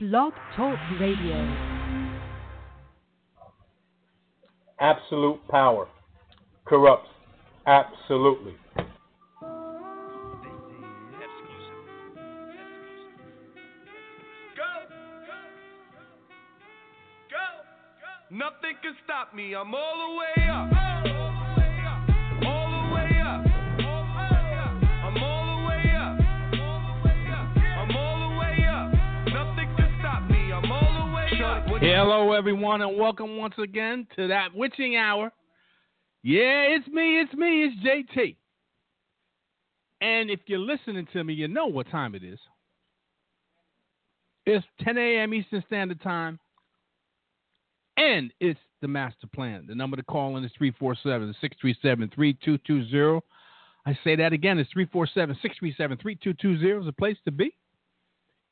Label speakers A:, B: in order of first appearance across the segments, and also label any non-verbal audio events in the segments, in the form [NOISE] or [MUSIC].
A: Blog Talk Radio.
B: Absolute power corrupts absolutely.
C: Nothing can stop me. I'm all the way up.
D: Hello, everyone, and welcome once again to that witching hour. Yeah, it's me, it's me, it's JT. And if you're listening to me, you know what time it is. It's 10 a.m. Eastern Standard Time, and it's the master plan. The number to call in is 347 637 3220. I say that again, it's 347 637 3220 is a place to be.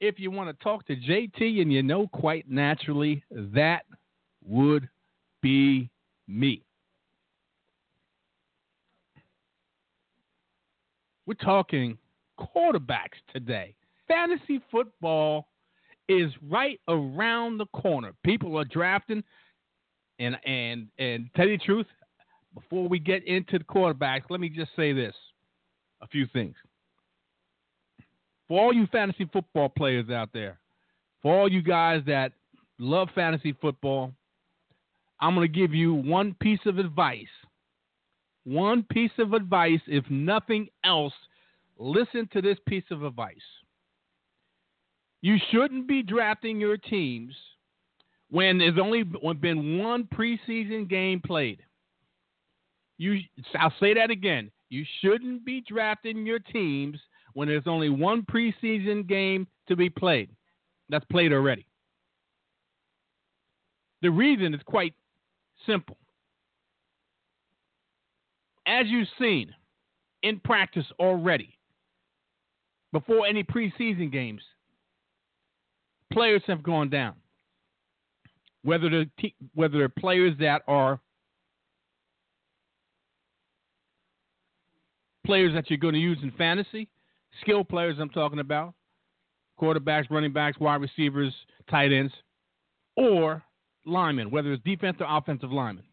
D: If you want to talk to JT, and you know quite naturally that would be me. We're talking quarterbacks today. Fantasy football is right around the corner. People are drafting, and and and tell you the truth, before we get into the quarterbacks, let me just say this: a few things. For all you fantasy football players out there, for all you guys that love fantasy football, I'm going to give you one piece of advice. One piece of advice, if nothing else, listen to this piece of advice. You shouldn't be drafting your teams when there's only been one preseason game played. You, I'll say that again. You shouldn't be drafting your teams when there's only one preseason game to be played. That's played already. The reason is quite simple. As you've seen in practice already, before any preseason games, players have gone down. Whether the te- whether they're players that are players that you're going to use in fantasy, skill players I'm talking about, quarterbacks, running backs, wide receivers, tight ends, or linemen, whether it's defensive or offensive linemen.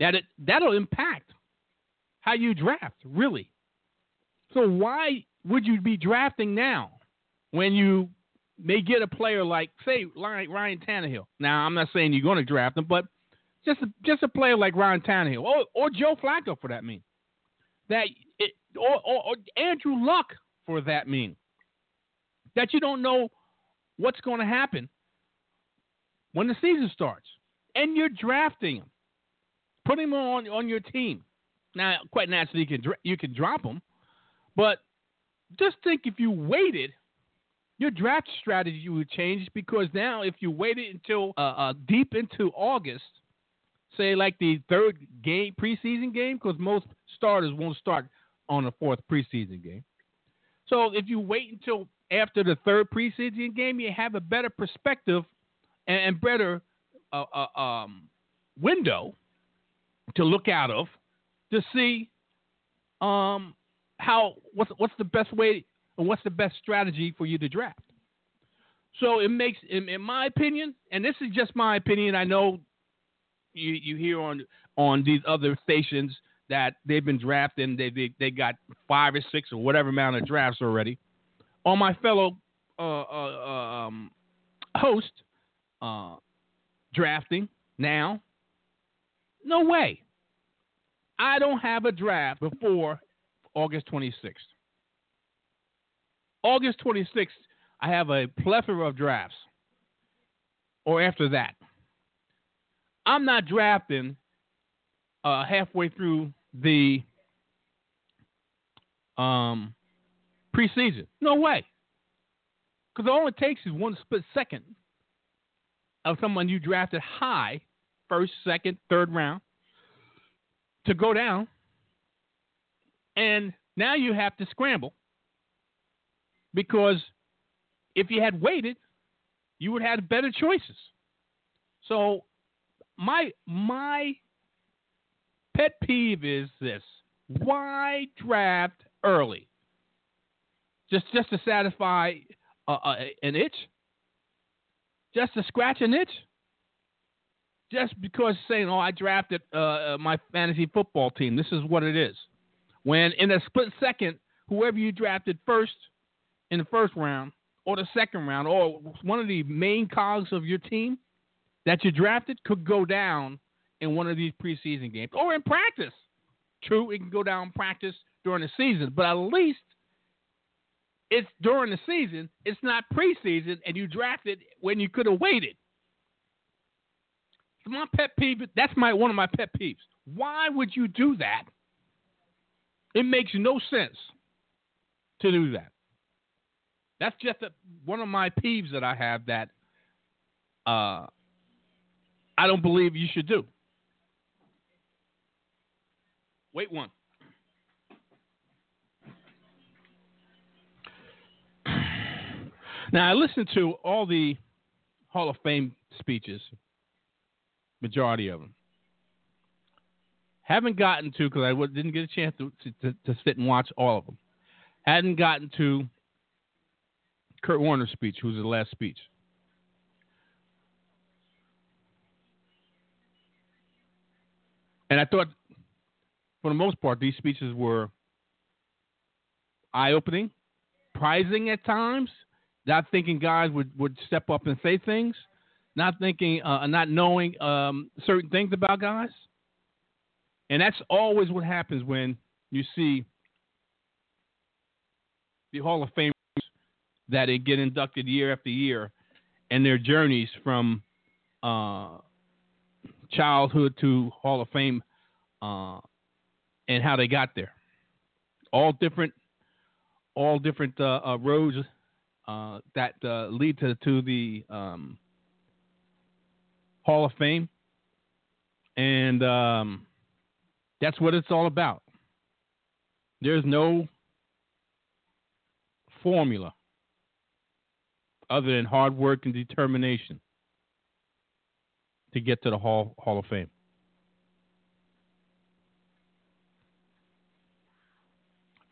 D: That it, that'll impact how you draft, really. So why would you be drafting now when you may get a player like, say, Ryan Tannehill? Now, I'm not saying you're going to draft him, but just a, just a player like Ryan Tannehill or, or Joe Flacco for that mean, that it, or, or, or Andrew Luck for that mean, that you don't know what's going to happen when the season starts, and you're drafting him, putting him on on your team. Now, quite naturally, you can you can drop him, but just think if you waited, your draft strategy would change because now if you waited until uh, uh, deep into August, say like the third game preseason game, because most starters won't start on the fourth preseason game. So if you wait until after the third preseason game, you have a better perspective and, and better uh, uh, um, window to look out of to see um, how what's what's the best way and what's the best strategy for you to draft. So it makes, in, in my opinion, and this is just my opinion. I know you you hear on on these other stations that they've been drafting. They they, they got five or six or whatever amount of drafts already. On my fellow uh, uh, um, host, uh, drafting now. No way. I don't have a draft before August 26th. August 26th, I have a plethora of drafts. Or after that. I'm not drafting uh, halfway through the um, preseason. No way. Because all it takes is one split second of someone you drafted high, first, second, third round, to go down. And now you have to scramble because if you had waited, you would have had better choices. So my my pet peeve is this: why draft early? Just just to satisfy an itch, just to scratch an itch, just because saying, "Oh, I drafted uh, uh, my fantasy football team. This is what it is." When in a split second, whoever you drafted first in the first round or the second round, or one of the main cogs of your team that you drafted could go down in one of these preseason games or in practice. True, it can go down practice during the season, but at least it's during the season. It's not preseason, and you drafted when you could have waited. So my pet peeve. That's my one of my pet peeves. Why would you do that? It makes no sense to do that. That's just a, one of my peeves that I have that uh, I don't believe you should do. Wait one. Now I listened to all the Hall of Fame speeches, majority of them. Haven't gotten to because I didn't get a chance to, to, to sit and watch all of them. Hadn't gotten to Kurt Warner's speech, who was the last speech. And I thought, for the most part, these speeches were eye opening, prizing at times, not thinking guys would, would step up and say things, not thinking, uh, not knowing um, certain things about guys. And that's always what happens when you see the Hall of Famers that they get inducted year after year and their journeys from uh, childhood to Hall of Fame uh, and how they got there. All different, all different uh, uh roads uh, that uh, lead to, to the um, Hall of Fame. And um, that's what it's all about. There's no formula other than hard work and determination to get to the Hall, Hall of Fame.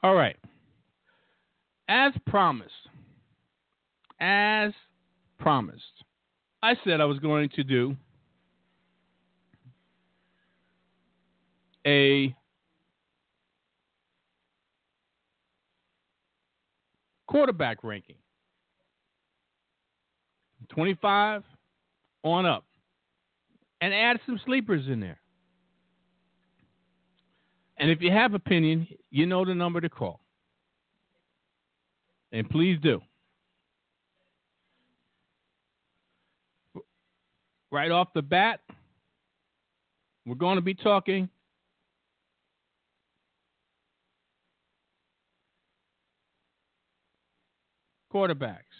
D: All right. As promised, as promised, I said I was going to do a quarterback ranking 25 on up and add some sleepers in there. And if you have opinion, you know the number to call. And please do. Right off the bat, we're going to be talking quarterbacks.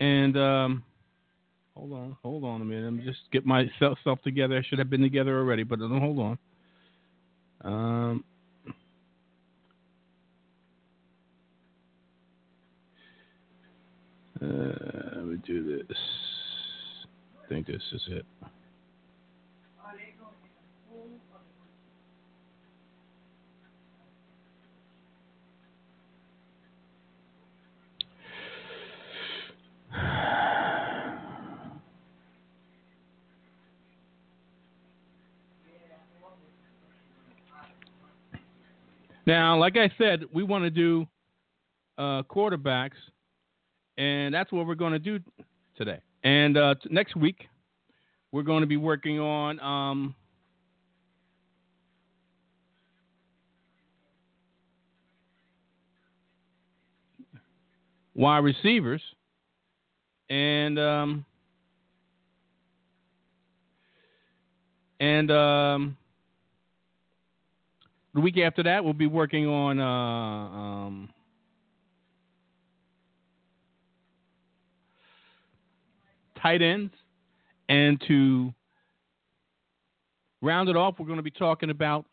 D: And um, hold on, hold on a minute. Let me just get myself together. I should have been together already, but hold on. Um, uh, let me do this. I think this is it. Now, like I said, we want to do uh, quarterbacks, and that's what we're going to do today. And uh, t- next week, we're going to be working on um, wide receivers, and um, and um, the week after that, we'll be working on uh, um, tight ends, and to round it off, we're going to be talking about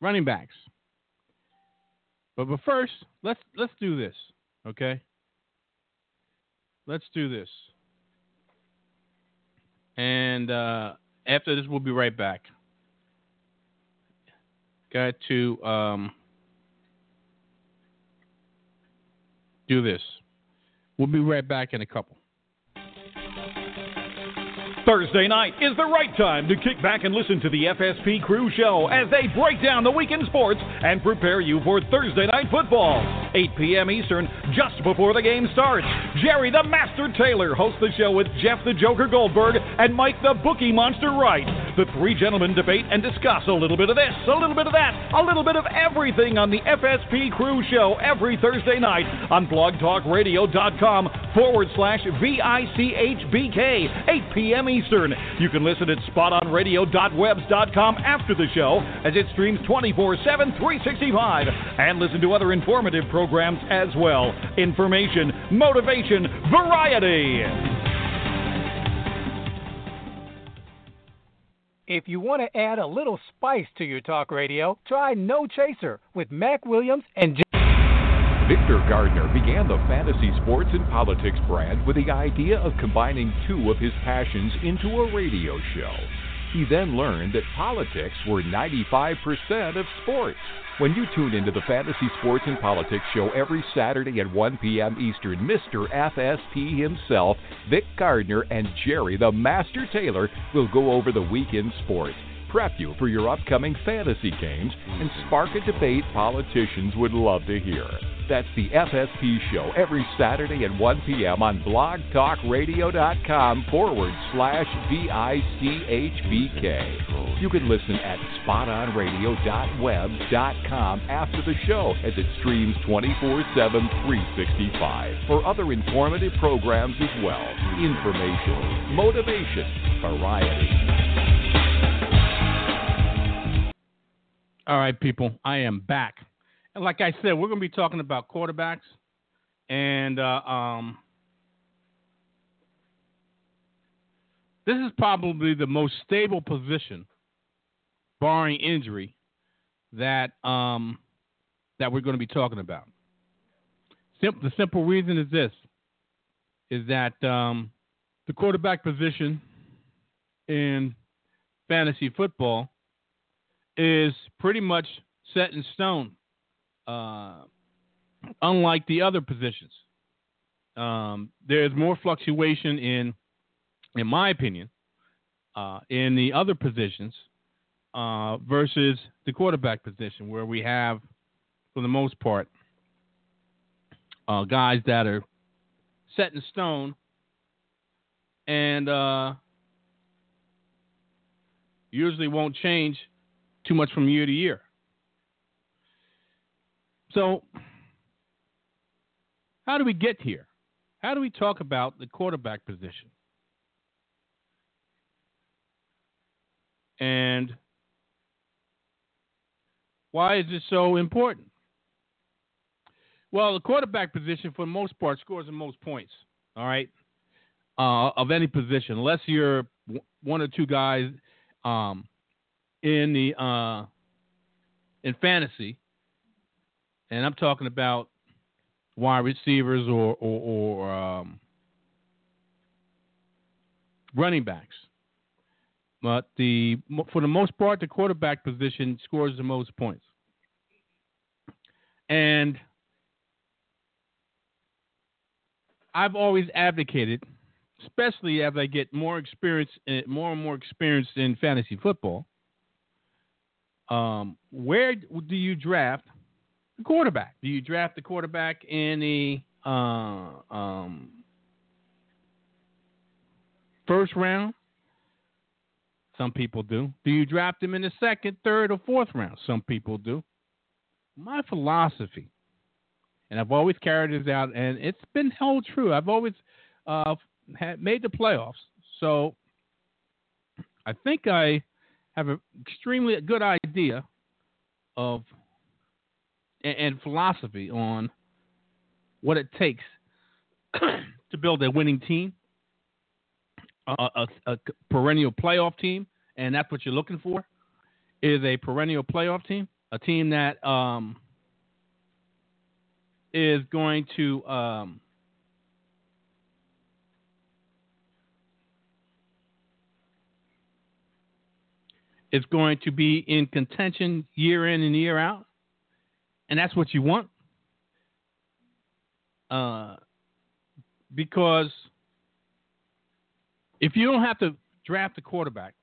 D: running backs. But but first, let's let's do this, okay? Let's do this. And uh, after this, we'll be right back. Got to um, do this. We'll be right back in a couple.
E: Thursday night is the right time to kick back and listen to the FSP Crew Show as they break down the weekend sports and prepare you for Thursday night football. 8 p.m. Eastern, just before the game starts. Jerry the Master Taylor hosts the show with Jeff the Joker Goldberg and Mike the Bookie Monster Wright. The three gentlemen debate and discuss a little bit of this, a little bit of that, a little bit of everything on the FSP Crew Show every Thursday night on blogtalkradio.com forward slash VICHBK, 8 p.m. Eastern. You can listen at spotonradio.webs.com after the show as it streams 24 7, 365, and listen to other informative programs as well. Information, motivation, variety.
F: If you want to add a little spice to your talk radio, try No Chaser with Mac Williams and J-
G: Victor Gardner began the fantasy sports and politics brand with the idea of combining two of his passions into a radio show. He then learned that politics were 95% of sports. When you tune into the Fantasy Sports and Politics Show every Saturday at 1 p.m. Eastern, Mr. FSP himself, Vic Gardner, and Jerry the Master Taylor will go over the weekend sports, prep you for your upcoming fantasy games, and spark a debate politicians would love to hear. That's the FSP Show every Saturday at 1 p.m. on blogtalkradio.com forward slash VICHBK. You can listen at spotonradio.webs.com after the show as it streams 24 7, 365 for other informative programs as well. Information, motivation, variety.
D: All right, people, I am back. And like I said, we're going to be talking about quarterbacks. And uh, um, this is probably the most stable position, barring injury, that um, that we're going to be talking about. Sim- the simple reason is this: is that um, the quarterback position in fantasy football is pretty much set in stone uh, unlike the other positions. Um, there's more fluctuation in, in my opinion, uh, in the other positions uh, versus the quarterback position, where we have, for the most part, uh, guys that are set in stone and uh, usually won't change too much from year to year. So, how do we get here? How do we talk about the quarterback position? And why is this so important? Well, the quarterback position, for the most part, scores the most points. All right, uh, of any position, unless you're one or two guys um, in the uh, in fantasy and I'm talking about wide receivers or or, or um, running backs. But the for the most part, the quarterback position scores the most points, and I've always advocated, especially as I get more experience, eh, more and more experience in fantasy football. Um, where do you draft the quarterback. Do you draft the quarterback in the uh, um, first round? Some people do. Do you draft him in the second, third, or fourth round? Some people do. My philosophy, and I've always carried this out, and it's been held true. I've always uh, had made the playoffs, so I think I have an extremely good idea of and, and philosophy on what it takes [CLEARS THROAT] to build a winning team, a, a, a, perennial playoff team, and that's what you're looking for is a perennial playoff team, a team that um, is going to um, is going to be in contention year in and year out, and that's what you want. Uh, because if you don't have to draft a quarterback,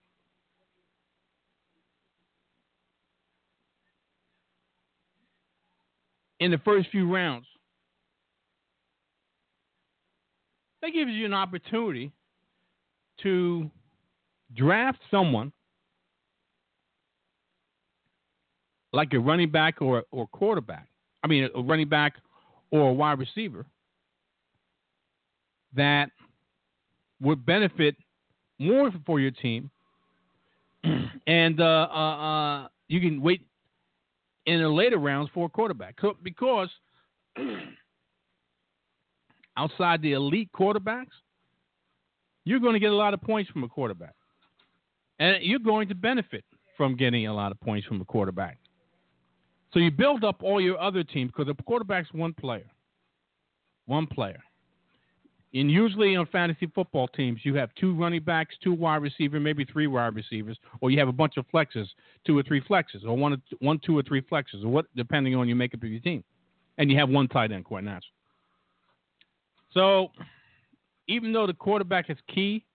D: in the first few rounds, that gives you an opportunity to draft someone like a running back or or quarterback. I mean, a running back or a wide receiver that would benefit more for your team, [CLEARS THROAT] and uh, uh, uh, you can wait in the later rounds for a quarterback because [CLEARS THROAT] outside the elite quarterbacks, you're going to get a lot of points from a quarterback, and you're going to benefit from getting a lot of points from a quarterback. So you build up all your other teams because the quarterback's one player, one player. And usually on fantasy football teams, you have two running backs, two wide receivers, maybe three wide receivers, or you have a bunch of flexes, two or three flexes, or one, one, two or three flexes, or what, depending on your makeup of your team. And you have one tight end, quite naturally. So, even though the quarterback is key,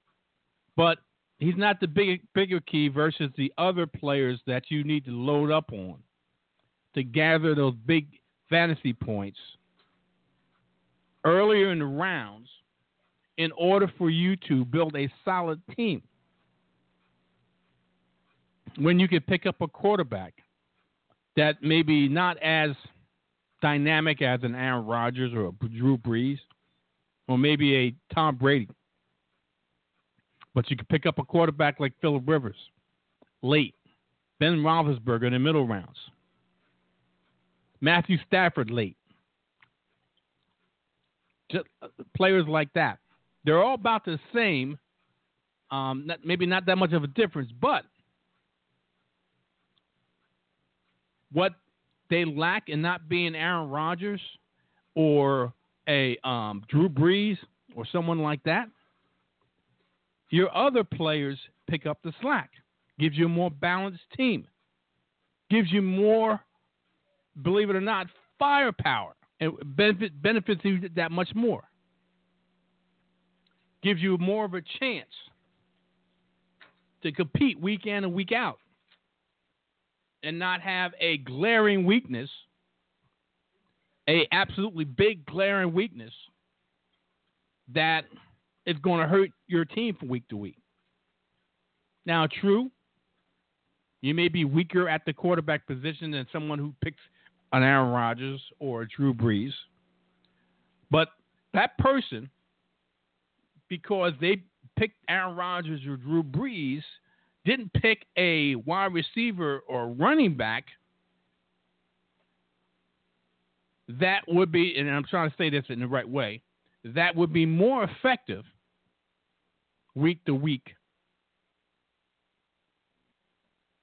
D: but he's not the big, bigger key versus the other players that you need to load up on to gather those big fantasy points earlier in the rounds in order for you to build a solid team. When you can pick up a quarterback that maybe not as dynamic as an Aaron Rodgers or a Drew Brees or maybe a Tom Brady, but you can pick up a quarterback like Philip Rivers late, Ben Roethlisberger in the middle rounds, Matthew Stafford late, just uh, players like that. They're all about the same. Um, not, maybe not that much of a difference, but what they lack in not being Aaron Rodgers or a um, Drew Brees or someone like that, your other players pick up the slack. Gives you a more balanced team. Gives you more, believe it or not, firepower. And benefit, benefits you that much more gives you more of a chance to compete week in and week out and not have a glaring weakness, a absolutely big glaring weakness that is going to hurt your team from week to week. Now, true, you may be weaker at the quarterback position than someone who picks an Aaron Rodgers or a Drew Brees, but that person because they picked Aaron Rodgers or Drew Brees, didn't pick a wide receiver or running back that would be, and I'm trying to say this in the right way, that would be more effective week to week.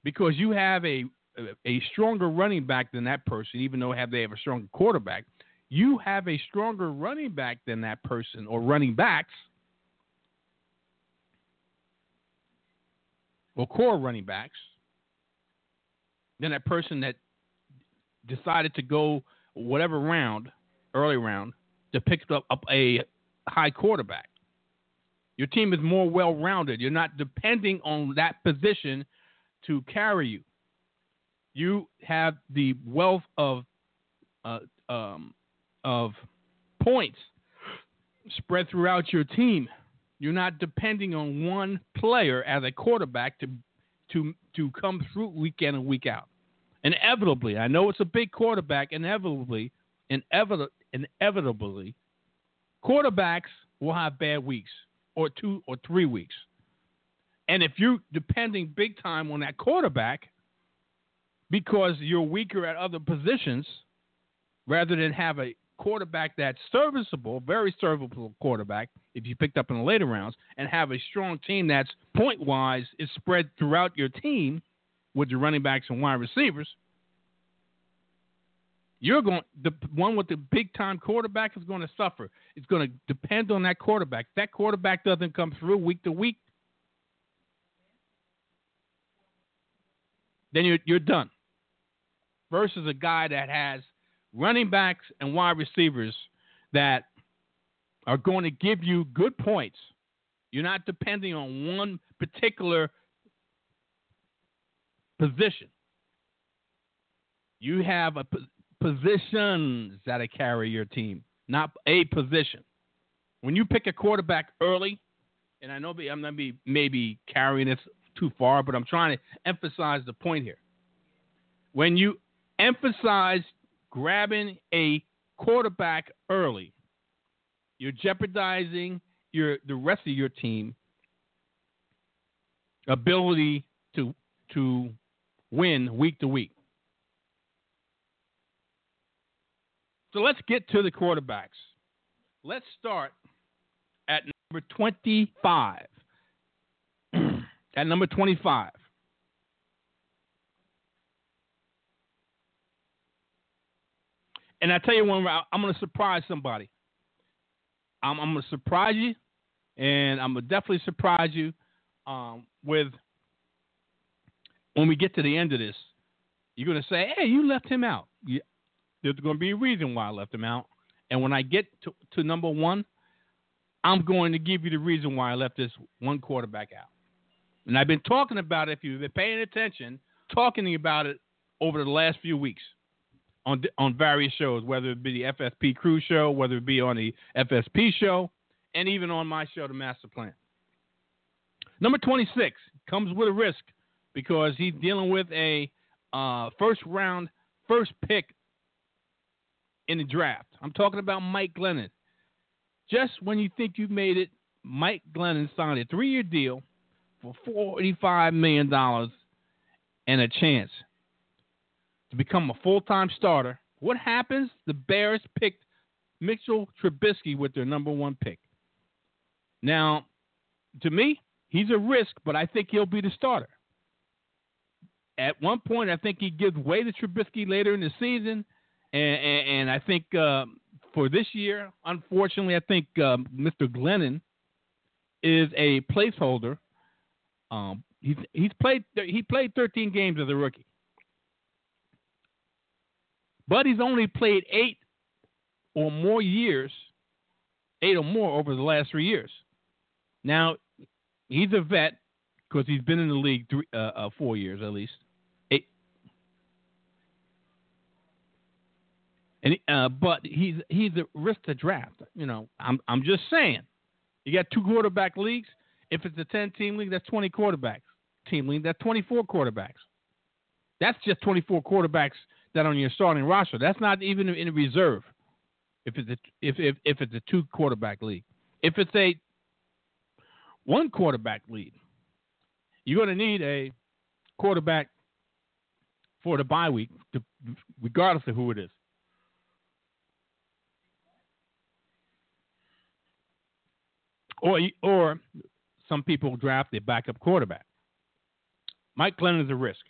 D: Because you have a a stronger running back than that person, even though have they have a stronger quarterback. You have a stronger running back than that person or running backs or core running backs than that person that decided to go whatever round, early round, to pick up, up a high quarterback. Your team is more well rounded. You're not depending on that position to carry you. You have the wealth of uh, um, of points spread throughout your team you're not depending on one player as a quarterback to to to come through week in and week out. Inevitably, I know it's a big quarterback. Inevitably, inevitably, inevitably, quarterbacks will have bad weeks or two or three weeks. And if you're depending big time on that quarterback because you're weaker at other positions, rather than have a quarterback that's serviceable, very serviceable quarterback, if you picked up in the later rounds, and have a strong team that's point wise is spread throughout your team with your running backs and wide receivers, you're going the one with the big time quarterback is going to suffer. It's going to depend on that quarterback. If that quarterback doesn't come through week to week, then you're you're done. Versus a guy that has running backs and wide receivers that are going to give you good points. You're not depending on one particular position. You have a positions that carry your team, not a position. When you pick a quarterback early, and I know I'm going to be maybe carrying this too far, but I'm trying to emphasize the point here. When you emphasize grabbing a quarterback early, you're jeopardizing your the rest of your team ability to to win week to week. So let's get to the quarterbacks. Let's start at number 25. [CLEARS THROAT] at number 25. And I tell you one, I'm going to surprise somebody. I'm, I'm going to surprise you, and I'm going to definitely surprise you um, with when we get to the end of this. You're going to say, hey, you left him out. Yeah, there's going to be a reason why I left him out. And when I get to, to number one, I'm going to give you the reason why I left this one quarterback out. And I've been talking about it, if you've been paying attention, talking about it over the last few weeks on on various shows, whether it be the FSP Crew Show, whether it be on the FSP Show, and even on my show, The Master Plan. Number 26 comes with a risk because he's dealing with a uh, first round, first pick in the draft. I'm talking about Mike Glennon. Just when you think you've made it, Mike Glennon signed a three year deal for $45 million and a chance to become a full time starter. What happens? The Bears picked Mitchell Trubisky with their number one pick. Now, to me, he's a risk, but I think he'll be the starter. At one point, I think he gives way to Trubisky later in the season, and, and, and I think uh, for this year, unfortunately, I think uh, Mr. Glennon is a placeholder. Um, he's he's played he played 13 games as a rookie. But he's only played eight or more years, eight or more over the last three years. Now, he's a vet because he's been in the league three, uh, uh, four years at least. Eight. And uh, but he's he's a risk to draft. You know, I'm I'm just saying. You got two quarterback leagues. If it's a 10 team league, that's 20 quarterbacks. Team league, that's 24 quarterbacks. That's just 24 quarterbacks that on your starting roster. That's not even in reserve. If it's a, if, if if it's a two quarterback league, if it's a one quarterback league, you're going to need a quarterback for the bye week, to, regardless of who it is. Or or some people draft their backup quarterback. Mike Glennon is a risk.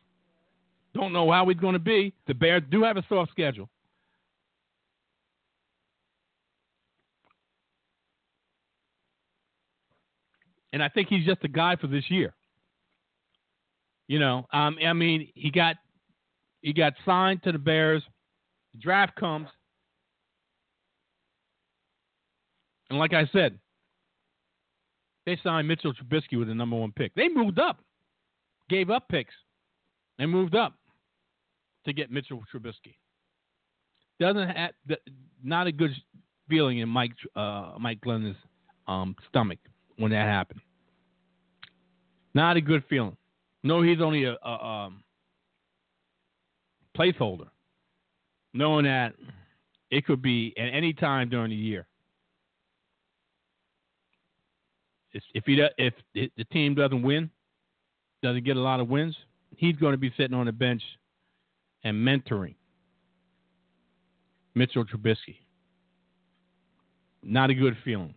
D: Don't know how he's going to be. The Bears do have a soft schedule. And I think he's just a guy for this year. You know, um, I mean, he got he got signed to the Bears. The draft comes, and like I said, they signed Mitchell Trubisky with the number one pick. They moved up, gave up picks, and moved up to get Mitchell Trubisky. Doesn't have not a good feeling in Mike uh, Mike Glennon's um, stomach when that happened. Not a good feeling. No, he's only a, a um, placeholder, knowing that it could be at any time during the year. If he if the team doesn't win, doesn't get a lot of wins, he's going to be sitting on the bench and mentoring Mitchell Trubisky. Not a good feeling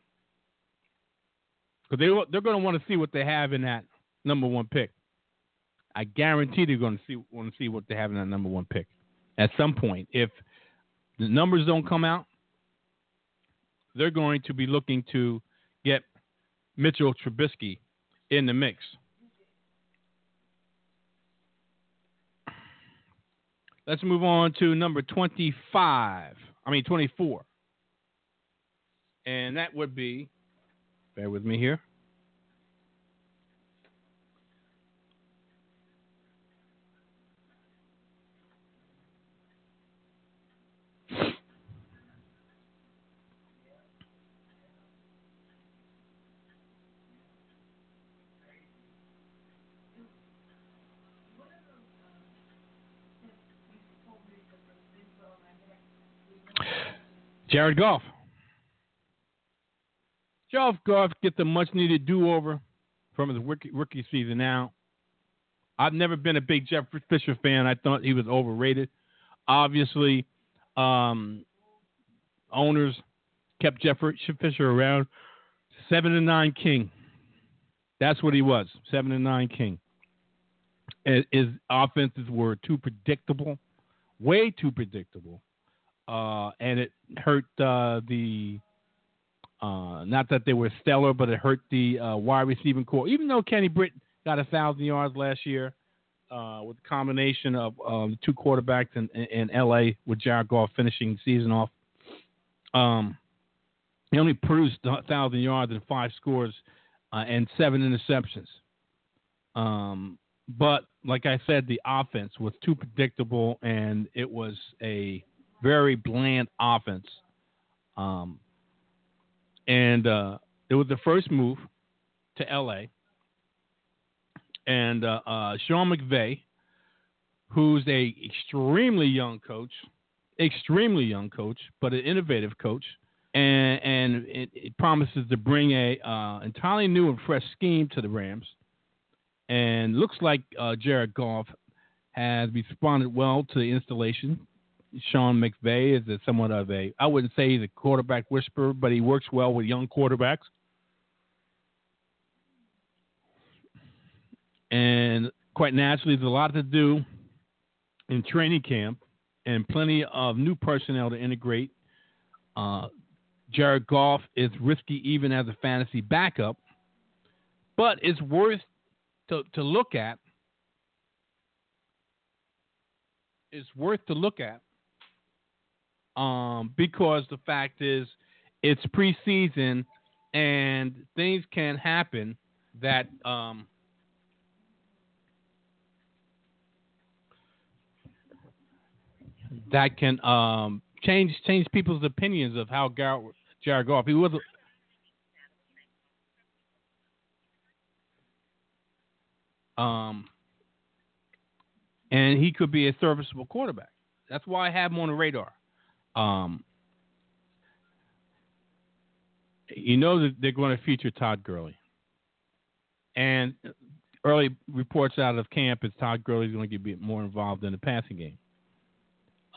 D: because they they're going to want to see what they have in that number one pick. I guarantee they're going to see want to see what they have in that number one pick at some point. If the numbers don't come out, they're going to be looking to get Mitchell Trubisky in the mix. Let's move on to number 25. I mean, 24. And that would be, bear with me here. Jared Goff. Jared Goff gets the much needed do over from his rookie, rookie season. Now, I've never been a big Jeff Fisher fan. I thought he was overrated. Obviously, um, owners kept Jeff Fisher around. Seven and nine king. That's what he was. Seven and nine king. His offenses were too predictable, way too predictable uh, and it hurt uh, the. Uh, not that they were stellar, but it hurt the uh, wide receiving corps. Even though Kenny Britt got a thousand yards last year, uh, with the combination of um, two quarterbacks in, in, LA with Jared Goff finishing the season off, um, he only produced a thousand yards and five scores uh, and seven interceptions. Um, but like I said, the offense was too predictable, and it was a very bland offense. Um, and uh, it was the first move to LA. And uh, uh, Sean McVay, who's a extremely young coach, extremely young coach, but an innovative coach, and, and it, it, promises to bring a uh, entirely new and fresh scheme to the Rams. And looks like uh, Jared Goff has responded well to the installation. Sean McVay is a somewhat of a I wouldn't say he's a quarterback whisperer, but he works well with young quarterbacks. And quite naturally, there's a lot to do in training camp and plenty of new personnel to integrate. Uh, Jared Goff is risky even as a fantasy backup, but it's worth to, to look at. It's worth to look at um, because the fact is it's preseason and things can happen that um, that can um, change change people's opinions of how Gar- Jared Goff. He was. Um, and he could be a serviceable quarterback. That's why I have him on the radar. Um, you know that they're going to feature Todd Gurley. And early reports out of camp is Todd Gurley is going to get more involved in the passing game.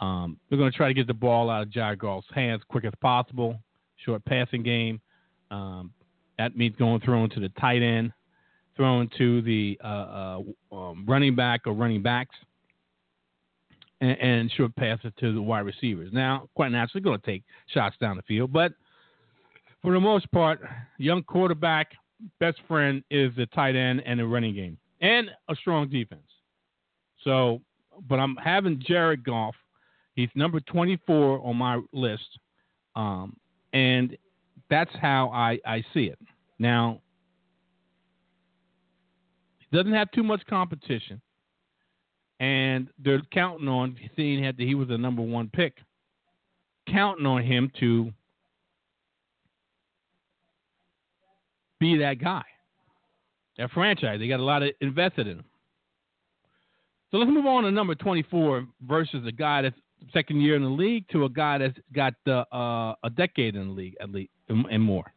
D: Um, they're going to try to get the ball out of Jared Goff's hands quick as possible. Short passing game. Um, that means going throwing to the tight end, throwing to the uh, uh, um, running back or running backs and, and should pass it to the wide receivers. Now, quite naturally, going to take shots down the field, but for the most part, young quarterback best friend is the tight end and the running game, and a strong defense. So, but I'm having Jared Goff. He's number 24 on my list, um, and that's how I, I see it. Now, he doesn't have too much competition and they're counting on seeing that he was the number one pick, counting on him to be that guy, that franchise. They got a lot of invested in him. So let's move on to number 24 versus a guy that's second year in the league to a guy that's got uh, a decade in the league at least and more,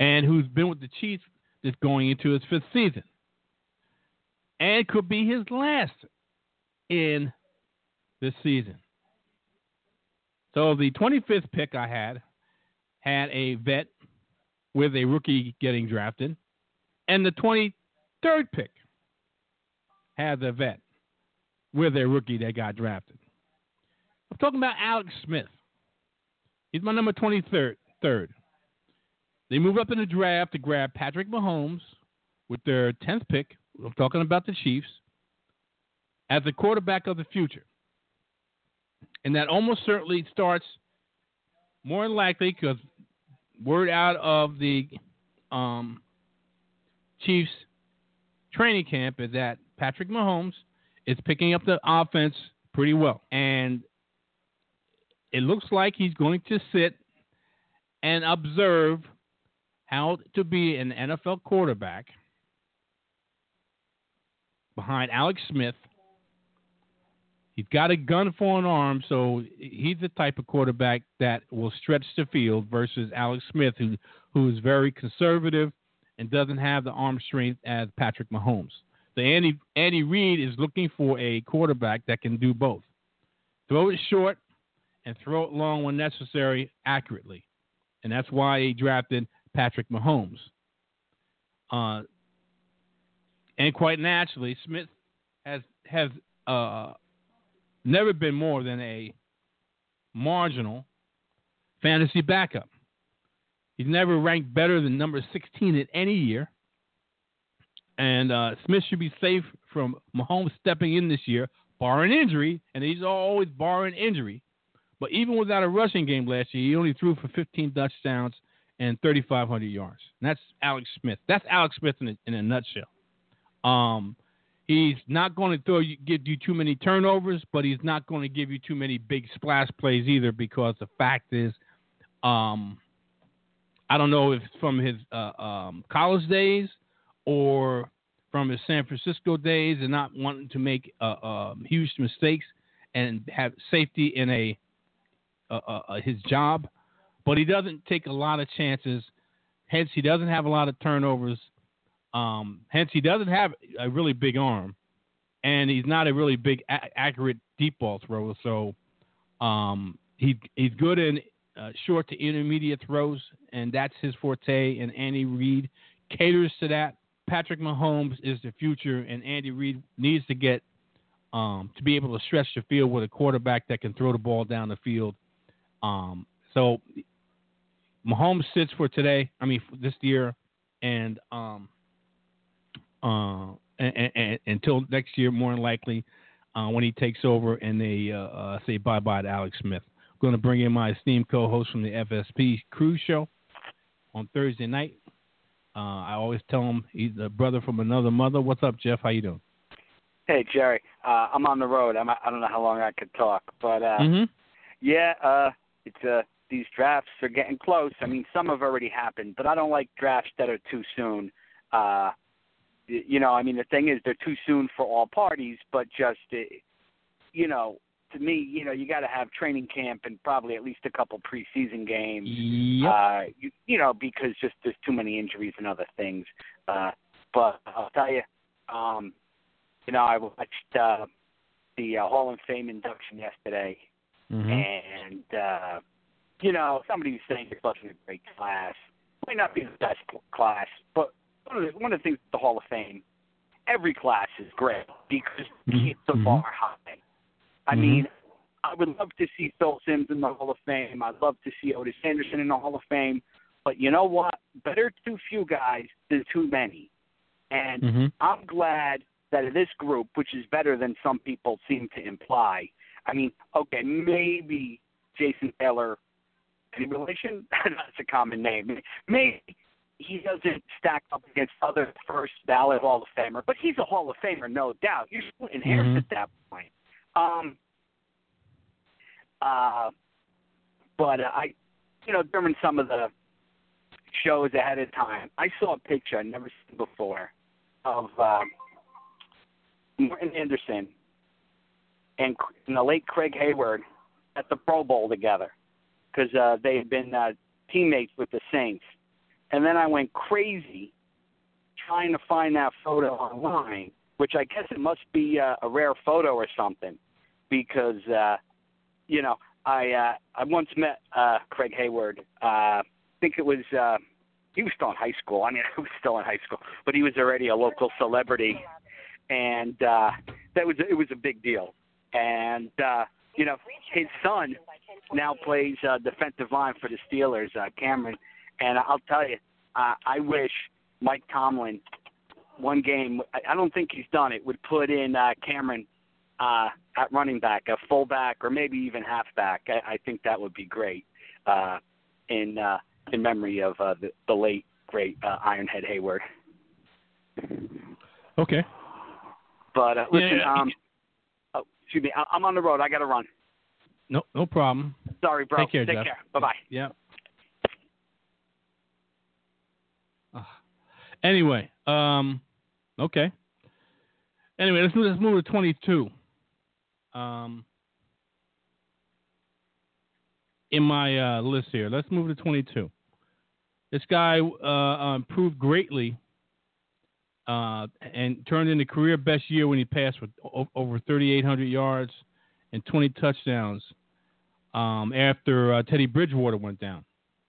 D: and who's been with the Chiefs that's going into his fifth season and could be his last in this season. So the 25th pick I had had a vet with a rookie getting drafted, and the 23rd pick had the vet with a rookie that got drafted. I'm talking about Alex Smith. He's my number 23rd. Third. They move up in the draft to grab Patrick Mahomes with their 10th pick I'm talking about the Chiefs. as a quarterback of the future. And that almost certainly starts more than likely because word out of the um, Chiefs training camp is that Patrick Mahomes is picking up the offense pretty well. And it looks like he's going to sit and observe how to be an NFL quarterback behind Alex Smith. He's got a gun for an arm, so he's the type of quarterback that will stretch the field versus Alex Smith, who who is very conservative and doesn't have the arm strength as Patrick Mahomes. So Andy Andy Reid is looking for a quarterback that can do both. Throw it short and throw it long when necessary accurately. And that's why he drafted Patrick Mahomes. Uh, and quite naturally, Smith has has uh, never been more than a marginal fantasy backup. He's never ranked better than number 16 in any year. And uh, Smith should be safe from Mahomes stepping in this year, barring injury, and he's always barring injury. But even without a rushing game last year, he only threw for 15 touchdowns and 3,500 yards. And that's Alex Smith. That's Alex Smith in a, in a nutshell. Um, he's not going to throw you, give you too many turnovers, but he's not going to give you too many big splash plays either. Because the fact is, um, I don't know if from his uh, um, college days or from his San Francisco days, and not wanting to make uh, uh, huge mistakes and have safety in a uh, uh, uh, his job, but he doesn't take a lot of chances. Hence, he doesn't have a lot of turnovers. Um, hence, he doesn't have a really big arm, and he's not a really big, a- accurate deep ball thrower. So um, he he's good in uh, short to intermediate throws, and that's his forte. And Andy Reid caters to that. Patrick Mahomes is the future, and Andy Reid needs to get um, to be able to stretch the field with a quarterback that can throw the ball down the field um, so Mahomes sits for today. I mean, this year, and um, uh, and, and, until next year, more than likely, uh, when he takes over and they uh, uh say bye bye to Alex Smith. I'm going to bring in my esteemed co-host from the FSP Crew Show on Thursday night. Uh, I always tell him he's a brother from another mother. What's up, Jeff? How you doing?
H: Hey Jerry, uh, I'm on the road. I'm, I don't know how long I could talk, but uh,
D: mm-hmm.
H: yeah, uh, it's uh, these drafts are getting close. I mean, some have already happened, but I don't like drafts that are too soon. Uh, you know, I mean, the thing is, they're too soon for all parties, but just, uh, you know, to me, you know, you got to have training camp and probably at least a couple preseason games.
D: Yep.
H: Uh, you, you know, because just there's too many injuries and other things. Uh, but I'll tell you, um, you know, I watched uh, the uh, Hall of Fame induction yesterday,
D: Mm-hmm.
H: and uh, you know, somebody was saying it's such a great class. Might not be the best class, but one of the one of the things with the Hall of Fame, every class is great because it
D: Mhm.
H: keeps the bar high. I
D: Mhm.
H: mean, I would love to see Phil Simms in the Hall of Fame. I'd love to see Ottis Anderson in the Hall of Fame. But you know what? Better too few guys than too many. And
D: Mm-hmm.
H: I'm glad that this group, which is better than some people seem to imply. I mean, okay, maybe Jason Taylor, any relation? [LAUGHS] That's a common name. Maybe he doesn't stack up against other first ballot Hall of Famer, but he's a Hall of Famer, no doubt. You're splitting hairs
D: Mhm.
H: at that point. Um, uh, but uh, I, you know, during some of the shows ahead of time, I saw a picture I'd never seen before of uh, Morten Andersen and, and the late Craig Heyward at the Pro Bowl together because uh, they had been uh, teammates with the Saints. And then I went crazy trying to find that photo online, which I guess it must be uh, a rare photo or something, because uh, you know I uh, I once met uh, Craig Heyward. Uh, I think it was uh, he was still in high school. I mean, [LAUGHS] I was still in high school, but he was already a local celebrity, and uh, that was it was a big deal. And uh, you know, his son now plays uh, defensive line for the Steelers, uh, Cameron. And I'll tell you, uh, I wish Mike Tomlin one game. I I don't think he's done it. Would put in uh, Cameron uh, at running back, a fullback, or maybe even halfback. I, I think that would be great uh, in uh, in memory of uh, the, the late great uh, Ironhead Heyward.
D: Okay.
H: But uh, listen,
D: Yeah.
H: um, oh, excuse me, I, I'm on the road. I got to run.
D: No, no problem.
H: Sorry, bro.
D: Take care,
H: Take
D: Jeff.
H: care. Bye bye.
D: Yeah. Anyway, um, okay. Anyway, let's move, let's move to 22. Um, in my uh, list here, let's move to 22. This guy uh, improved greatly uh, and turned in a career best year when he passed o- over 3,800 yards and 20 touchdowns um, after uh, Teddy Bridgewater went down,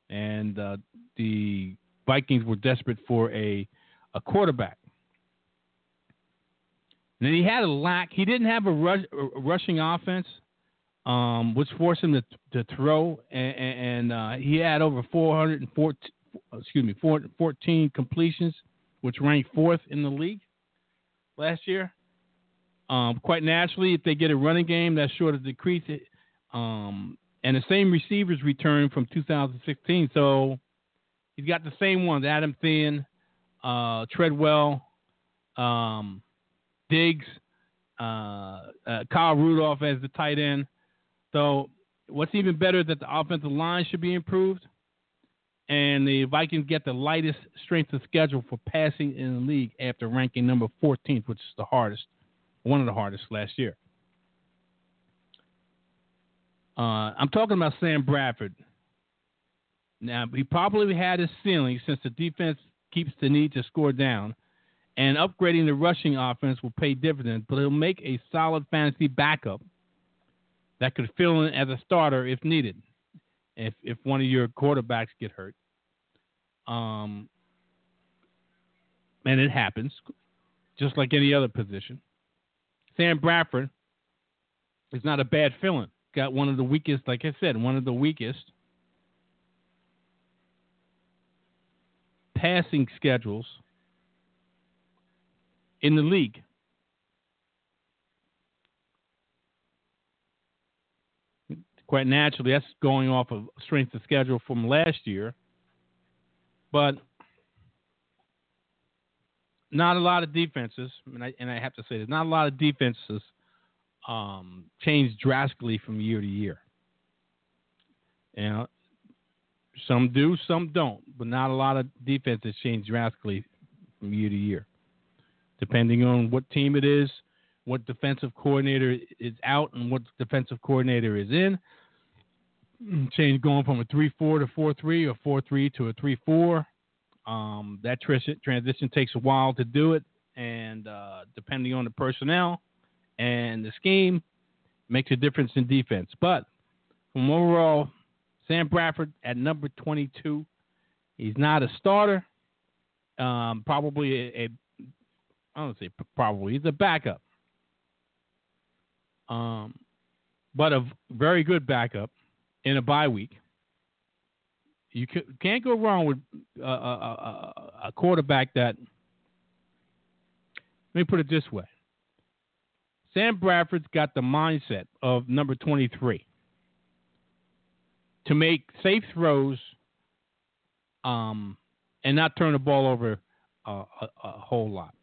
D: and uh, the Vikings were desperate for a a quarterback. And then he had a lack. He didn't have a, rush, a rushing offense, um, which forced him to to throw, and, and uh, he had over 414, excuse me, 414 completions, which ranked fourth in the league last year. Um, quite naturally, if they get a running game, that's sure to decrease it. Um, and the same receivers returned from 2016. So he's got the same ones Adam Thielen, uh, Treadwell, um, Diggs, uh, uh, Kyle Rudolph as the tight end. So what's even better is that the offensive line should be improved. And the Vikings get the lightest strength of schedule for passing in the league after ranking number 14th, which is the hardest, one of the hardest last year. Uh, I'm talking about Sam Bradford. Now, he probably had his ceiling since the defense keeps the need to score down, and upgrading the rushing offense will pay dividends, but he'll make a solid fantasy backup that could fill in as a starter if needed, if, if one of your quarterbacks get hurt. Um, and it happens, just like any other position. Sam Bradford is not a bad fill-in got one of the weakest, like I said, one of the weakest passing schedules in the league. Quite naturally, that's going off of strength of schedule from last year, but not a lot of defenses, and I, and I have to say, there's not a lot of defenses um, change drastically from year to year. You know, some do, some don't, but not a lot of defenses change drastically from year to year, depending on what team it is, what defensive coordinator is out, and what defensive coordinator is in. Change going from a three-four to four-three, or four-three to a three-four. Um, that tr- transition takes a while to do it, and uh, depending on the personnel and the scheme makes a difference in defense. But from overall, Sam Bradford at number 22, he's not a starter. Um, probably a, a I don't say probably he's a backup. Um, but a very good backup in a bye week. You can't go wrong with a, a, a quarterback that. Let me put it this way. Sam Bradford's got the mindset of number 23 to make safe throws um, and not turn the ball over a, a, a whole lot.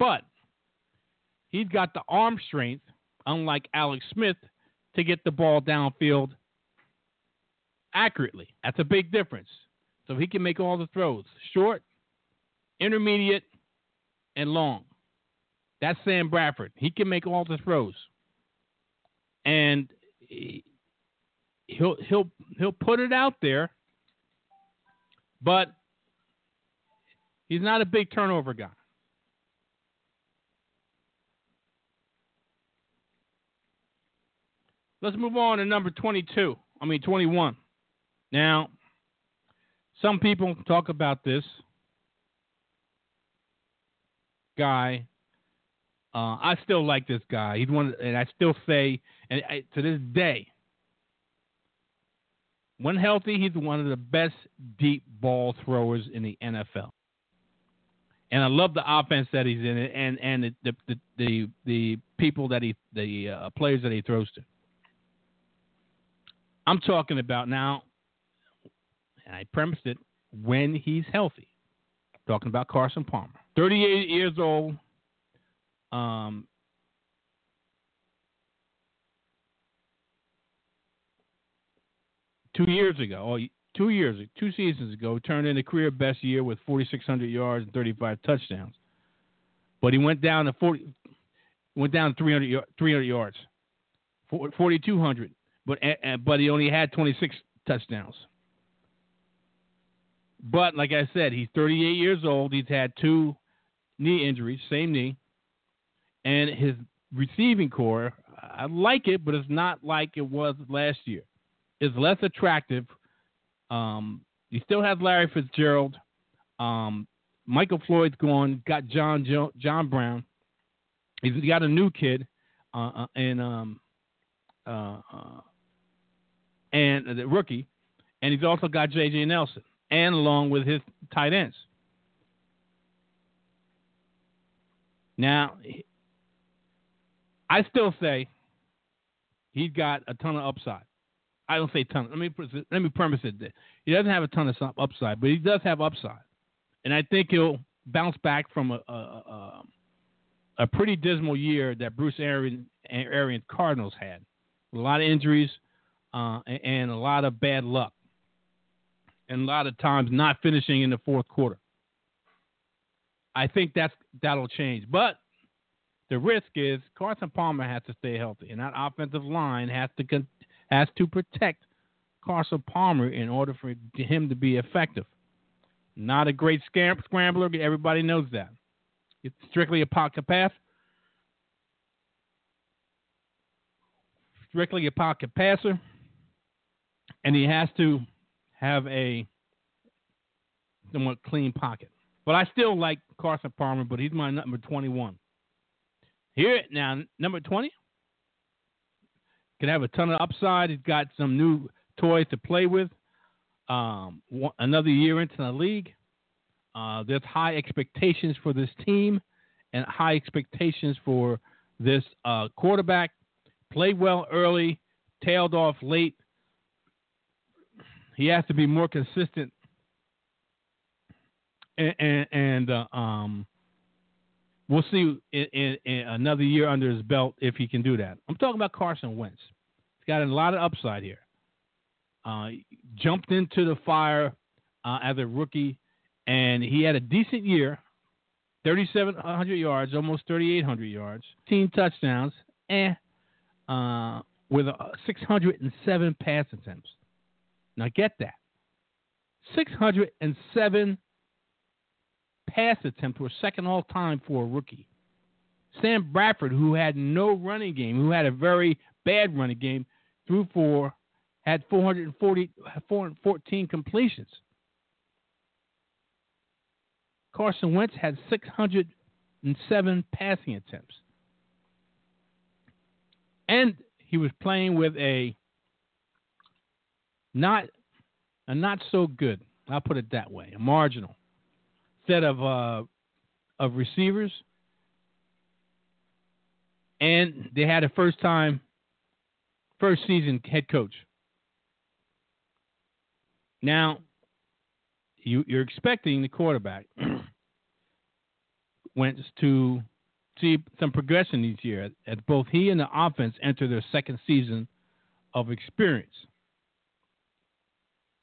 D: But he's got the arm strength, unlike Alex Smith, to get the ball downfield accurately. That's a big difference. So he can make all the throws short, intermediate, and long. That's Sam Bradford. He can make all the throws, and he'll he'll he'll put it out there, but he's not a big turnover guy. Let's move on to number 22. I mean 21. Now, some people talk about this guy uh, I still like this guy. He's one, and I still say, and I, to this day, when healthy, he's one of the best deep ball throwers in the NFL. and I love the offense that he's in, and and the the the the, people that he the uh, players that he throws to. I'm talking about now, and I premised it when he's healthy. Talking about Carson Palmer, 38 years old. Um, two years ago, two years, two seasons ago, turned in a career best year with 4,600 yards and 35 touchdowns. But he went down to 40, went down 300, 300 yards, 4,200. But but he only had 26 touchdowns. But like I said, he's 38 years old. He's had two knee injuries, same knee, and his receiving corps. I like it, but it's not like it was last year. It's less attractive. Um, he still has Larry Fitzgerald. Um, Michael Floyd's gone. Got John jo- John Brown. He's got a new kid, uh, uh and um, uh, uh and the rookie, and he's also got J.J. Nelson, and along with his tight ends. Now, I still say he's got a ton of upside. I don't say ton. Let me let me premise it. He doesn't have a ton of upside, but he does have upside, and I think he'll bounce back from a a, a, a pretty dismal year that Bruce Arian Arian Cardinals had. A lot of injuries, uh, and a lot of bad luck, and a lot of times not finishing in the fourth quarter. I think that's that'll change, but the risk is Carson Palmer has to stay healthy, and that offensive line has to con- has to protect Carson Palmer in order for him to be effective. Not a great scam- scrambler, everybody knows that. It's strictly a pocket pass. Strictly a pocket passer and he has to have a somewhat clean pocket. But I still like Carson Palmer, but he's my number 21. Here now, number 20 can have a ton of upside. He's got some new toys to play with. Um, one, another year into the league, uh, there's high expectations for this team and high expectations for this uh, quarterback. Played well early, tailed off late, he has to be more consistent and, and, and uh, um, we'll see in, in, in, another year under his belt if he can do that. I'm talking about Carson Wentz. He's got a lot of upside here. Uh, jumped into the fire uh, as a rookie, and he had a decent year 3,700 yards, almost 3,800 yards, 10 touchdowns, and uh, with 607 pass attempts. Now get that. 607 pass attempts were second all time for a rookie. Sam Bradford, who had no running game, who had a very bad running game, threw for, had 440, 414 completions. Carson Wentz had 607 passing attempts. And he was playing with a not a not so good. I'll put it that way. A marginal set of uh, of receivers, and they had a first time, first season head coach. Now, you, you're expecting the quarterback [CLEARS THROAT] went to see some progression each year as both he and the offense enter their second season of experience.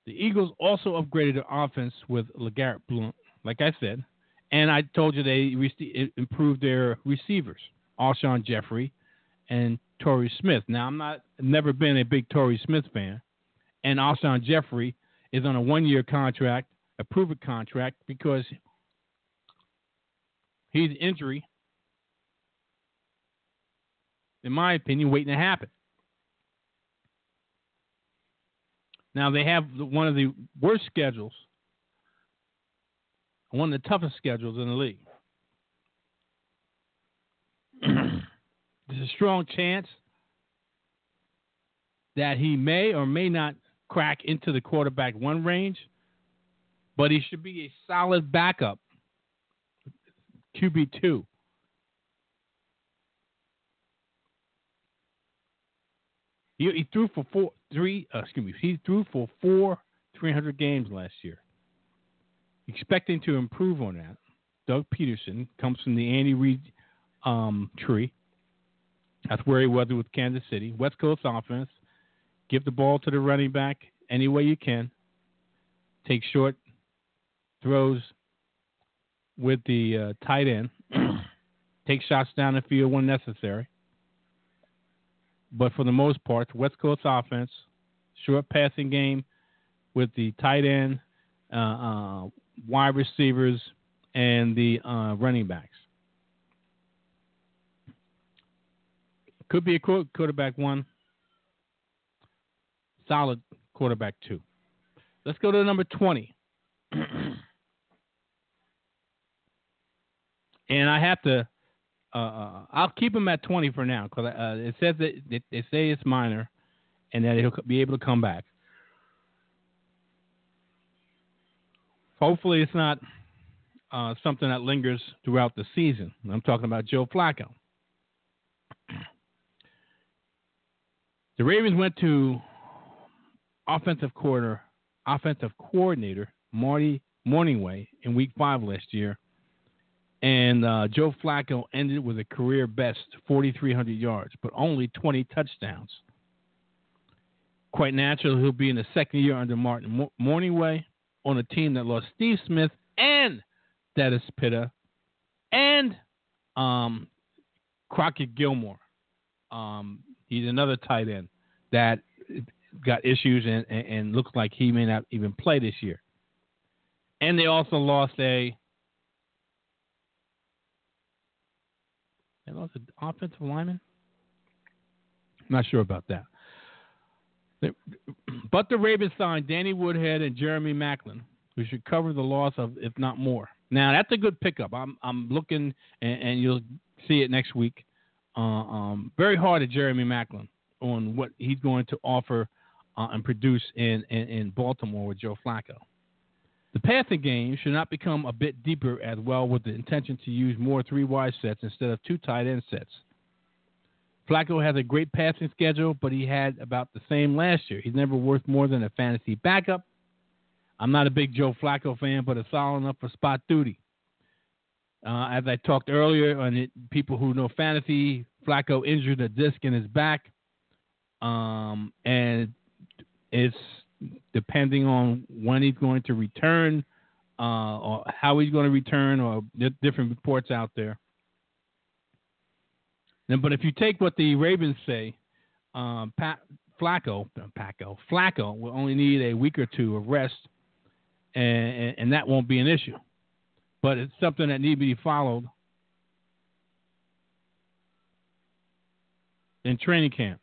D: The Eagles also upgraded their offense with LeGarrette Blunt, like I said, and I told you they re- improved their receivers, Alshon Jeffery and Torrey Smith. Now I'm not never been a big Torrey Smith fan, and Alshon Jeffery is on a one-year contract, a proven contract, because he's injury, in my opinion, waiting to happen. Now they have one of the worst schedules, one of the toughest schedules in the league. [CLEARS THROAT] There's a strong chance that he may or may not crack into the quarterback one range, but he should be a solid backup. QB two. He, he threw for four, three. Uh, excuse me. He threw for four 300 games last year. Expecting to improve on that, Doug Pederson comes from the Andy Reid um, tree. That's where he was with Kansas City. West Coast offense. Give the ball to the running back any way you can. Take short throws with the uh, tight end. [CLEARS THROAT] Take shots down the field when necessary. But for the most part, West Coast offense, short passing game with the tight end, uh, uh, wide receivers, and the uh, running backs. Could be a quarterback one, solid quarterback two. Let's go to number 20. [CLEARS THROAT] and I have to. Uh, uh, I'll keep him at 20 for now because uh, it says that they, they say it's minor, and that he'll be able to come back. Hopefully, it's not uh, something that lingers throughout the season. I'm talking about Joe Flacco. The Ravens went to offensive quarter, offensive coordinator Marty Mornhinweg in Week Five last year, and uh, Joe Flacco ended with a career best 4,300 yards, but only 20 touchdowns. Quite natural, he'll be in the second year under Martin Mornhinweg on a team that lost Steve Smith and Dennis Pitta and um, Crockett Gilmore. Um, he's another tight end that got issues and, and, and looks like he may not even play this year. And they also lost a they lost an offensive lineman. I'm not sure about that. But the Ravens signed Danny Woodhead and Jeremy Maclin, who should cover the loss of, if not more. Now that's a good pickup. I'm I'm looking, and, and you'll see it next week. Uh, um, very hard at Jeremy Maclin on what he's going to offer uh, and produce in, in, in Baltimore with Joe Flacco. The passing game should not become a bit deeper as well with the intention to use more three wide sets instead of two tight end sets. Flacco has a great passing schedule, but he had about the same last year. He's never worth more than a fantasy backup. I'm not a big Joe Flacco fan, but it's solid enough for spot duty. Uh, as I talked earlier on it, people who know fantasy, Flacco injured a disc in his back, um, and it's depending on when he's going to return, uh, or how he's going to return, or different reports out there. But if you take what the Ravens say, um, Pat, Flacco, Paco, Flacco will only need a week or two of rest, and, and that won't be an issue. But it's something that needs to be followed in training camp.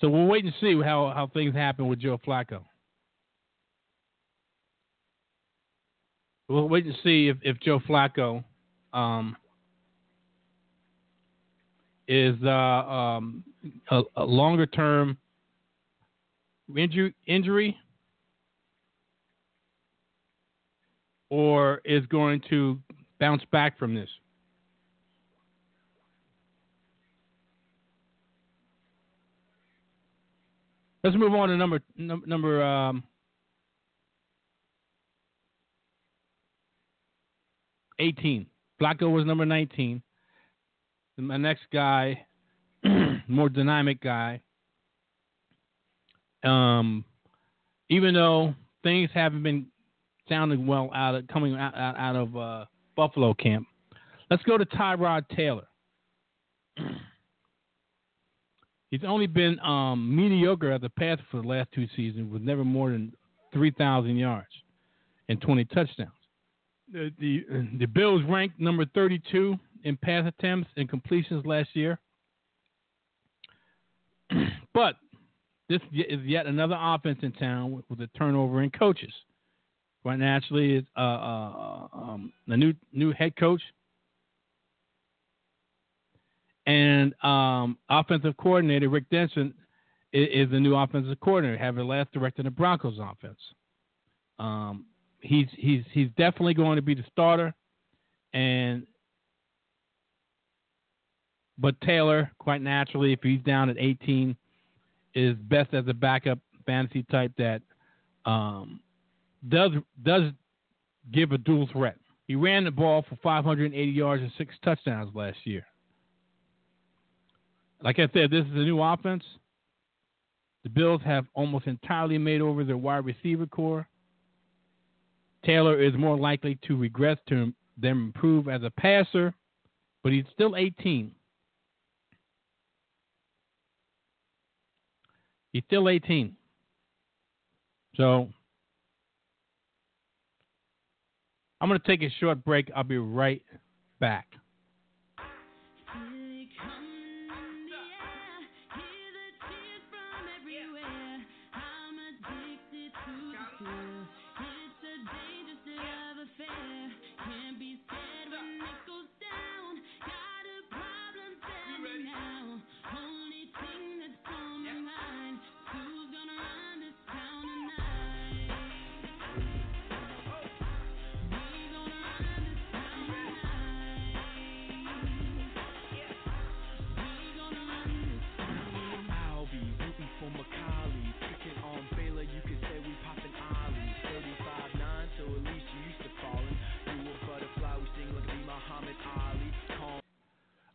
D: So we'll wait and see how, how things happen with Joe Flacco. We'll wait and see if, if Joe Flacco um, is uh, um, a, a, longer term injury, injury or is going to bounce back from this. Let's move on to number number um, eighteen. Flacco was number nineteen. My next guy, [CLEARS THROAT] more dynamic guy. Um, even though things haven't been sounding well out of coming out, out, out of uh, Buffalo camp, let's go to Tyrod Taylor. He's only been um, mediocre as a passer for the last two seasons, with never more than 3,000 yards and 20 touchdowns. The, the, [CLEARS THROAT] the Bills ranked number 32 in pass attempts and completions last year. [CLEARS THROAT] but this is yet another offense in town with, with a turnover in coaches. Quite naturally, it's uh, uh, um, the new new head coach And um, offensive coordinator Rick Dennison is, is the new offensive coordinator, having last directed the Broncos offense. Um, he's he's he's definitely going to be the starter, and but Taylor, quite naturally, if he's down at 18, is best as a backup fantasy type that um, does does give a dual threat. He ran the ball for 580 yards and six touchdowns last year. Like I said, this is a new offense. The Bills have almost entirely made over their wide receiver corps. Taylor is more likely to regress to them improve as a passer, but he's still 18. He's still 18. So I'm going to take a short break. I'll be right back.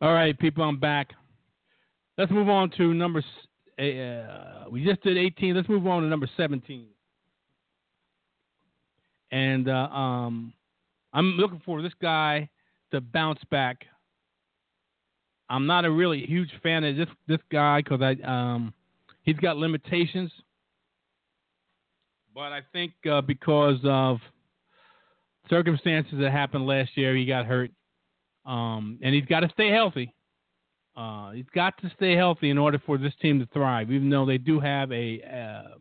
D: All right, people, I'm back. Let's move on to number. Uh, we just did 18. Let's move on to number 17. And uh, um, I'm looking for this guy to bounce back. I'm not a really huge fan of this this guy because I um, he's got limitations. But I think uh, because of circumstances that happened last year, he got hurt, um, and he's got to stay healthy. Uh, he's got to stay healthy in order for this team to thrive, even though they do have a uh,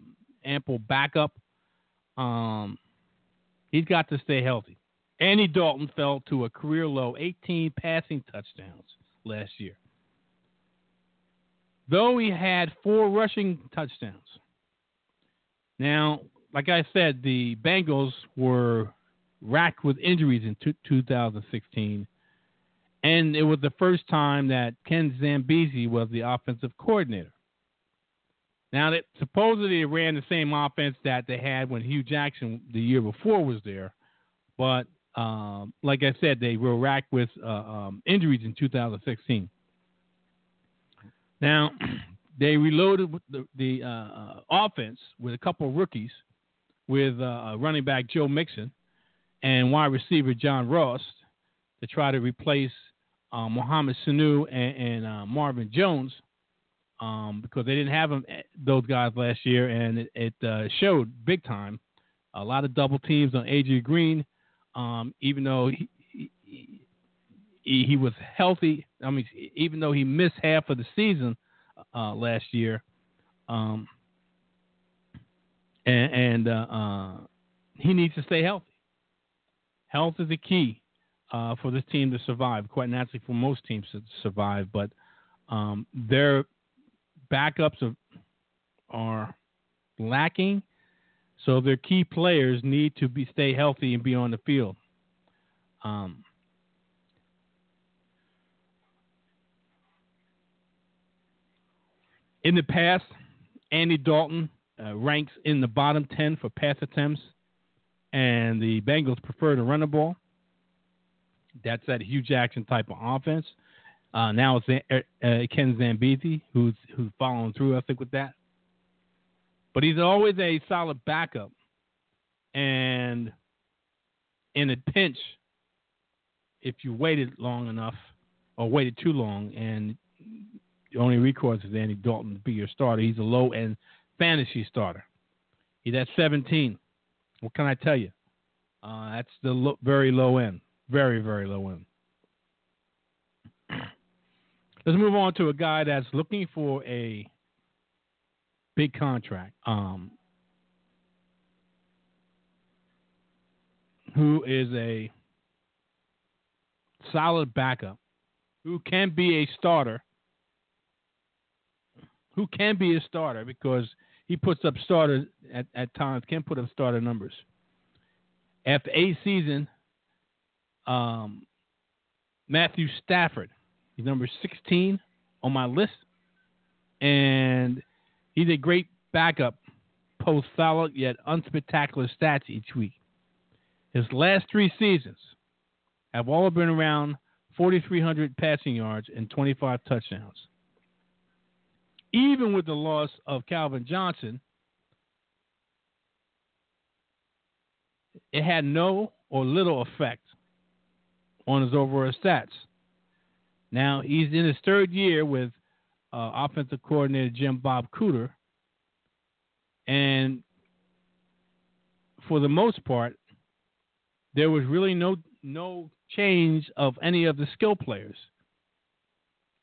D: ample backup. Um, he's got to stay healthy. Andy Dalton fell to a career low 18 passing touchdowns last year. Though he had four rushing touchdowns. Now, like I said, the Bengals were racked with injuries in two- 2016 and it was the first time that Ken Zampese was the offensive coordinator. Now supposedly they ran the same offense that they had when Hue Jackson the year before was there, but um, like I said, they were racked with uh, um, injuries in 2016. Now [CLEARS THROAT] they reloaded the, the uh, uh, offense with a couple of rookies, with uh, running back Joe Mixon and wide receiver John Ross to try to replace uh, Mohamed Sanu and, and uh, Marvin Jones um, because they didn't have them, those guys last year, and it, it uh, showed big time. A lot of double teams on AJ Green, um, even though he, he, he, he was healthy. I mean, even though he missed half of the season uh, last year, um, and, and uh, uh, he needs to stay healthy. Health is the key uh, for this team to survive. Quite naturally, for most teams to survive, but um, their backups are, are lacking, so their key players need to be stay healthy and be on the field. Um, in the past, Andy Dalton uh, ranks in the bottom 10 for pass attempts, and the Bengals prefer to run the ball. That's that Hue Jackson type of offense. Uh, now it's uh, uh, Ken Zampese who's who's following through, I think, with that. But he's always a solid backup, and in a pinch, if you waited long enough or waited too long, and the only recourse is Andy Dalton to be your starter. He's a low end fantasy starter. He's at 17. What can I tell you? Uh, that's the lo- very low end. Very, very low end. Let's move on to a guy that's looking for a big contract. Um, who is a solid backup who can be a starter, who can be a starter because he puts up starters at, at times, can put up starter numbers. After eight season, um, Matthew Stafford, he's number 16 on my list, and he's a great backup, post solid yet unspectacular stats each week. His last three seasons have all been around 4,300 passing yards and 25 touchdowns. Even with the loss of Calvin Johnson, it had no or little effect on his overall stats. Now he's in his third year with uh, offensive coordinator Jim Bob Cooter, and for the most part, there was really no no change of any of the skill players.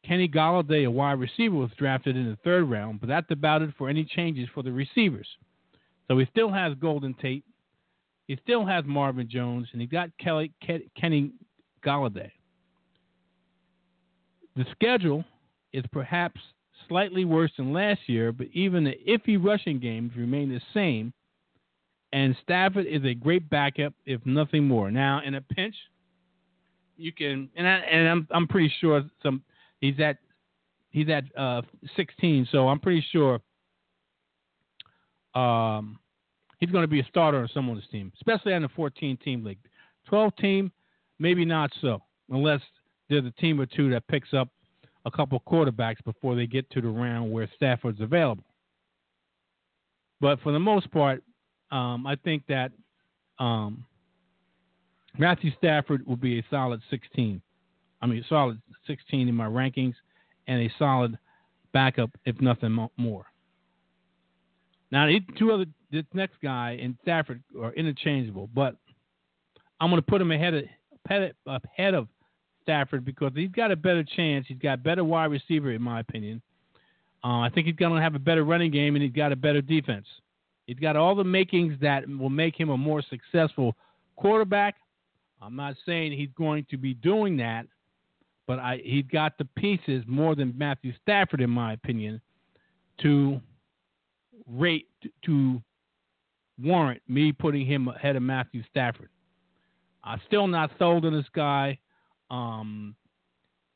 D: Kenny Golladay, a wide receiver, was drafted in the third round, but that's about it for any changes for the receivers. So he still has Golden Tate, he still has Marvin Jones, and he got Kelly, Kenny Golladay. The schedule is perhaps slightly worse than last year, but even the iffy rushing games remain the same. And Stafford is a great backup, if nothing more. Now, in a pinch, you can, and I, and I'm I'm pretty sure some he's at he's at uh, 16, so I'm pretty sure um, he's going to be a starter on someone's team, especially on the 14 team league. 12 team, maybe not so, unless there's a team or two that picks up a couple quarterbacks before they get to the round where Stafford's available. But for the most part, um, I think that um, Matthew Stafford will be a solid 16. I mean, solid 16 in my rankings, and a solid backup, if nothing more. Now, two other, this next guy and Stafford are interchangeable, but I'm going to put him ahead of ahead of Stafford because he's got a better chance. He's got better wide receiver, in my opinion. Uh, I think he's going to have a better running game, and he's got a better defense. He's got all the makings that will make him a more successful quarterback. I'm not saying he's going to be doing that, but I, he's got the pieces more than Matthew Stafford, in my opinion, to rate to warrant me putting him ahead of Matthew Stafford. I'm still not sold on this guy. Um,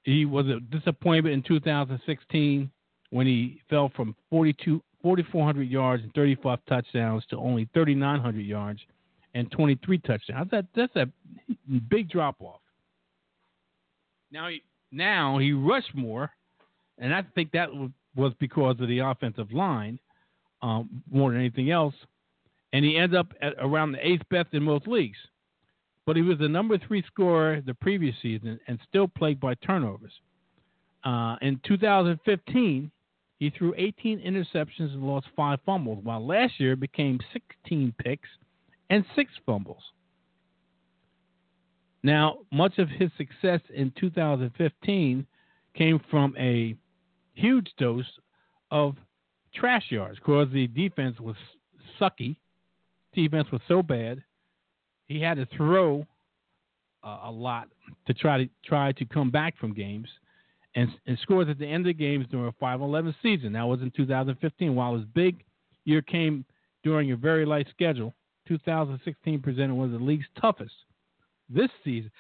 D: he was a disappointment in 2016 when he fell from 42, 4,400 yards and 35 touchdowns to only 3,900 yards and 23 touchdowns. That, that's a big drop off. Now he, now he rushed more, and I think that was because of the offensive line um, more than anything else. And he ends up at around the eighth best in most leagues but he was the number three scorer the previous season and still plagued by turnovers. Uh, in 2015, he threw 18 interceptions and lost five fumbles, while last year became 16 picks and six fumbles. Now, much of his success in 2015 came from a huge dose of trash yards because the defense was sucky. Defense was so bad he had to throw uh, a lot to try to try to come back from games, and, and scores at the end of the games during a 5-11 season. That was in 2015. While his big year came during a very light schedule, 2016 presented one of the league's toughest. This season,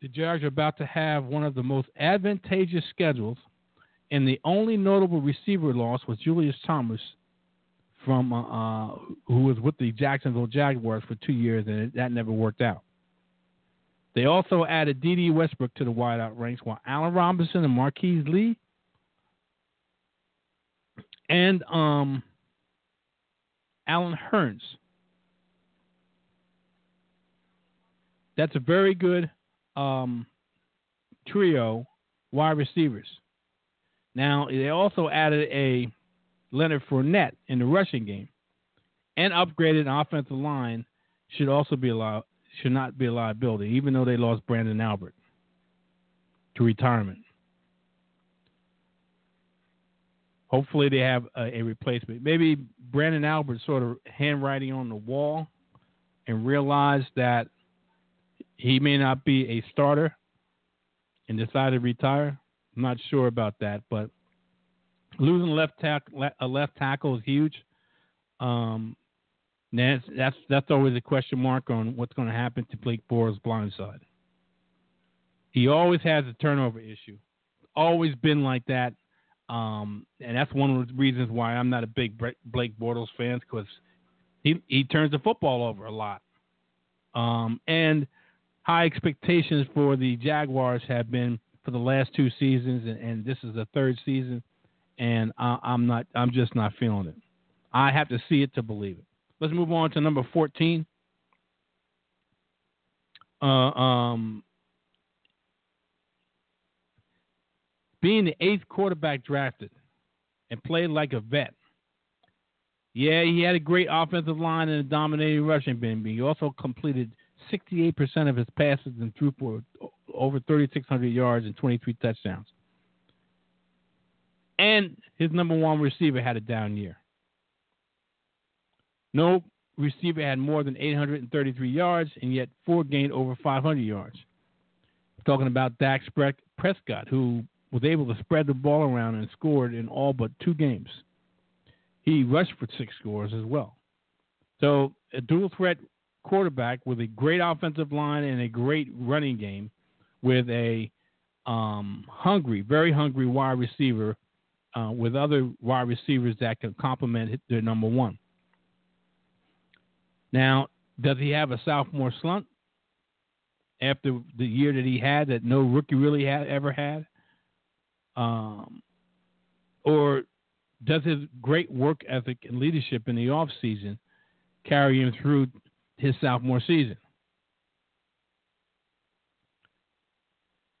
D: the Jags are about to have one of the most advantageous schedules, and the only notable receiver loss was Julius Thomas from uh, uh, who was with the Jacksonville Jaguars for two years, and that never worked out. They also added Dede Westbrook to the wideout ranks, while Allen Robinson and Marquise Lee and um, Allen Hurns. That's a very good um, trio wide receivers. Now they also added a Leonard Fournette in the rushing game, and upgraded offensive line should also be allowed should not be a liability, even though they lost Branden Albert to retirement. Hopefully, they have a, a replacement. Maybe Branden Albert sort of handwriting on the wall and realized that he may not be a starter and decided to retire. I'm not sure about that, but losing left tack a left tackle is huge. Um, that's that's that's always a question mark on what's going to happen to Blake Bortles' blind side. He always has a turnover issue, always been like that, um, and that's one of the reasons why I'm not a big Blake Bortles fan because he he turns the football over a lot, um, and high expectations for the Jaguars have been for the last two seasons, and, and this is the third season, and I, I'm not I'm just not feeling it. I have to see it to believe it. Let's move on to number 14. Uh, um, being the eighth quarterback drafted and played like a vet. Yeah, he had a great offensive line and a dominating rushing game, he also completed 68% of his passes and threw for over 3,600 yards and 23 touchdowns. And his number one receiver had a down year. No receiver had more than 833 yards, and yet four gained over 500 yards. talking about Dak Prescott, who was able to spread the ball around and scored in all but two games. He rushed for six scores as well. So, a dual threat quarterback with a great offensive line and a great running game with a um, hungry, very hungry wide receiver uh, with other wide receivers that can complement their number one. Now, does he have a sophomore slump after the year that he had that no rookie really had ever had? Um, or does his great work ethic and leadership in the off season carry him through his sophomore season?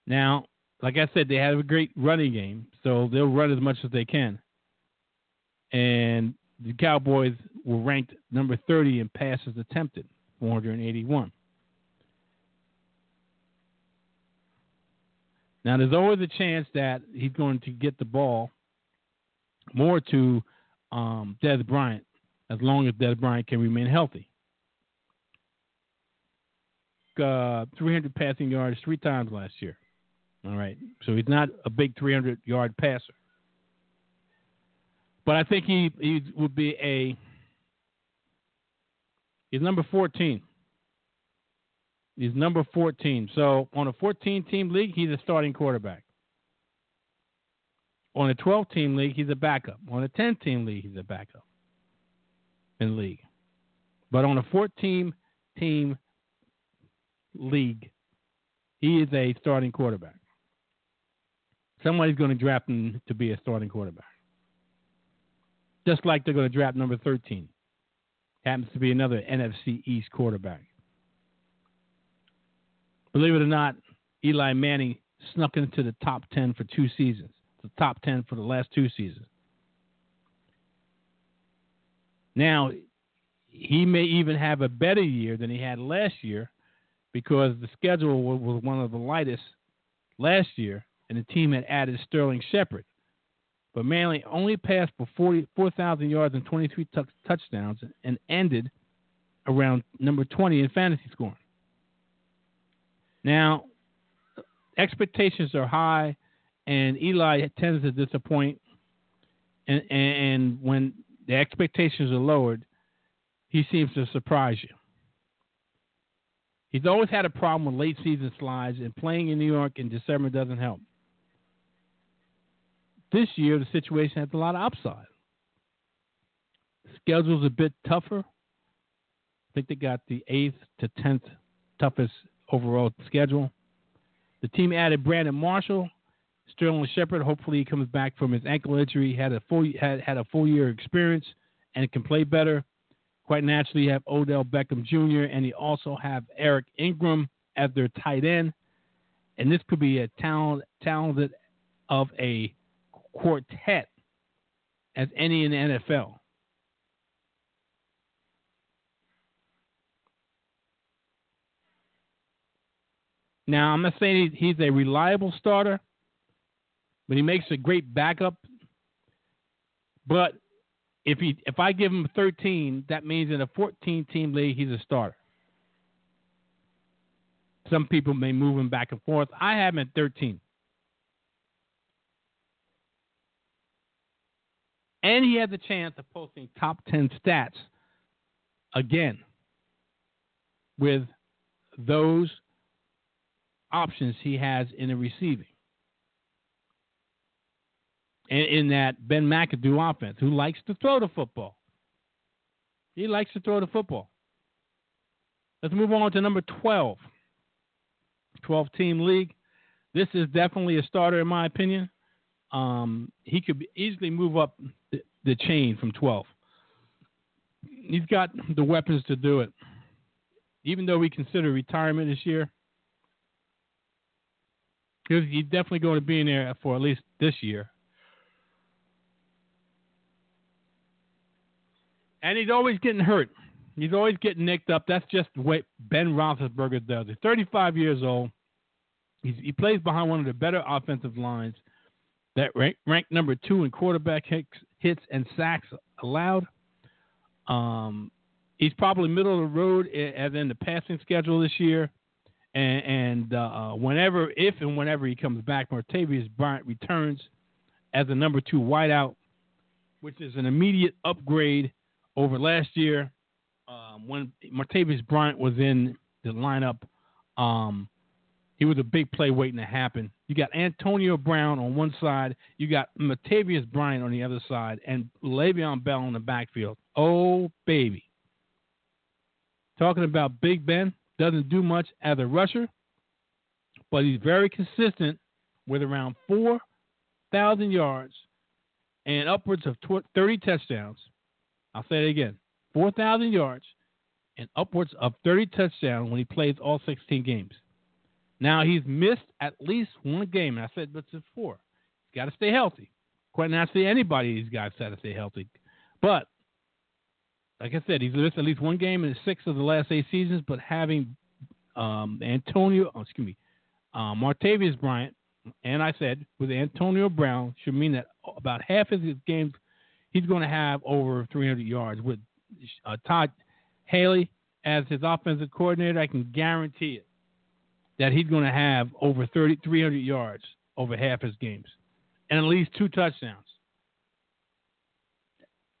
D: Now, like I said, they have a great running game, so they'll run as much as they can. And the Cowboys were ranked number 30 in passes attempted, 481. Now, there's always a chance that he's going to get the ball more to um, Dez Bryant as long as Dez Bryant can remain healthy. Uh, 300 passing yards three times last year. All right. So he's not a big 300 yard passer. But I think he, he would be a he's number 14. He's number 14. So on a 14 team league, he's a starting quarterback. On a 12 team league, he's a backup. On a 10 team league, he's a backup in league. But on a 14 team league, he is a starting quarterback. Somebody's going to draft him to be a starting quarterback just like they're going to draft number 13. Happens to be another NFC East quarterback. Believe it or not, Eli Manning snuck into the top 10 for two seasons, the top 10 for the last two seasons. Now, he may even have a better year than he had last year because the schedule was one of the lightest last year, and the team had added Sterling Shepard. But Manley only passed for 4,000 yards and 23 t- touchdowns and ended around number 20 in fantasy scoring. Now, expectations are high, and Eli tends to disappoint. And, and when the expectations are lowered, he seems to surprise you. He's always had a problem with late season slides, and playing in New York in December doesn't help. This year, the situation has a lot of upside. Schedule's a bit tougher. I think they got the eighth to tenth toughest overall schedule. The team added Brandon Marshall, Sterling Shepard. Hopefully, he comes back from his ankle injury. had a full had had a full year experience and can play better. Quite naturally, you have Odell Beckham Jr. and you also have Evan Engram as their tight end. And this could be a talent talented of a quartet as any in the NFL. Now, I'm not saying he's a reliable starter, but he makes a great backup. But if he if I give him 13, that means in a 14 team league he's a starter. Some people may move him back and forth. I have him at 13. And he has the chance of posting top 10 stats again with those options he has in the receiving. And in that Ben McAdoo offense, who likes to throw the football. He likes to throw the football. Let's move on to number 12. 12 team league. This is definitely a starter, in my opinion. Um, he could easily move up the, chain from 12. He's got the weapons to do it. Even though we consider retirement this year, he's definitely going to be in there for at least this year. And he's always getting hurt. He's always getting nicked up. That's just way Ben Roethlisberger does. He's 35 years old. He's, he plays behind one of the better offensive lines that rank, ranked number two in quarterback hits, and sacks allowed. Um, he's probably middle of the road as in the passing schedule this year. And, and uh, whenever, if and whenever he comes back, Martavis Bryant returns as a number two wideout, which is an immediate upgrade over last year um, when Martavis Bryant was in the lineup. Um, he was a big play waiting to happen. You got Antonio Brown on one side, you got Martavis Bryant on the other side, and Le'Veon Bell in the backfield. Oh baby! Talking about Big Ben doesn't do much as a rusher, but he's very consistent with around four thousand yards and upwards of thirty touchdowns. I'll say it again: four thousand yards and upwards of thirty touchdowns when he plays all sixteen games. Now he's missed at least one game, and I said but before. He's got to stay healthy. Quite naturally, anybody these guys got to stay healthy. But like I said, he's missed at least one game in six of the last eight seasons. But having um, Antonio, oh, excuse me, um, Martavis Bryant, and I said with Antonio Brown should mean that about half of his games he's going to have over 300 yards. With uh, Todd Haley as his offensive coordinator, I can guarantee it that he's going to have over 30, 300 yards over half his games and at least two touchdowns.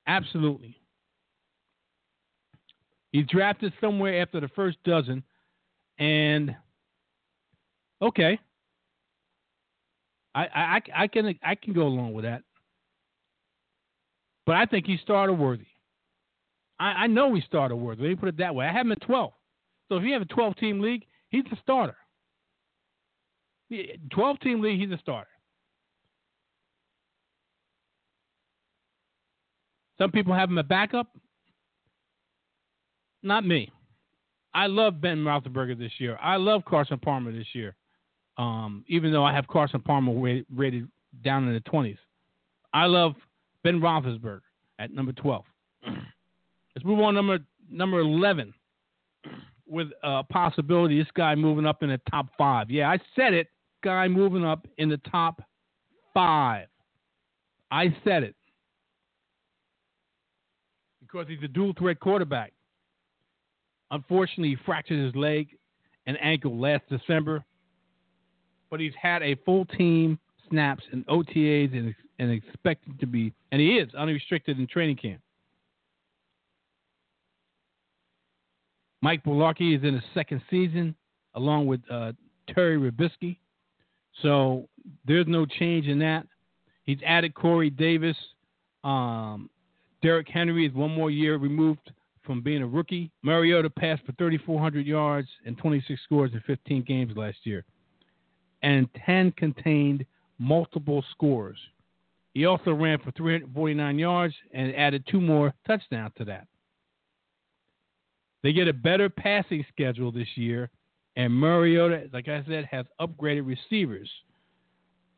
D: Absolutely. He's drafted somewhere after the first dozen, and okay, I, I, I can I can go along with that. But I think he's starter worthy. I, I know he's starter worthy. Let me put it that way. I have him at 12. So if you have a 12 team league, he's a starter. 12 team league, he's a starter. Some people have him a backup. Not me. I love Ben Roethlisberger this year. I love Carson Palmer this year. Um, even though I have Carson Palmer rated, rated down in the 20s. I love Ben Roethlisberger at number 12. [CLEARS THROAT] Let's move on number number 11 [CLEARS THROAT] with a possibility this guy moving up in the top five. Yeah, I said it guy moving up in the top five. I said it. Because he's a dual threat quarterback. Unfortunately, he fractured his leg and ankle last December, but he's had a full team snaps and OTAs and, and expected to be, and he is unrestricted in training camp. Mike Mularkey is in his second season, along with uh, Terry Robiskie. So there's no change in that. He's added Corey Davis. Um, Derrick Henry is one more year removed from being a rookie. Mariota passed for 3,400 yards and 26 scores in 15 games last year, and 10 contained multiple scores. He also ran for 349 yards and added two more touchdowns to that. They get a better passing schedule this year and Mariota, like I said, has upgraded receivers.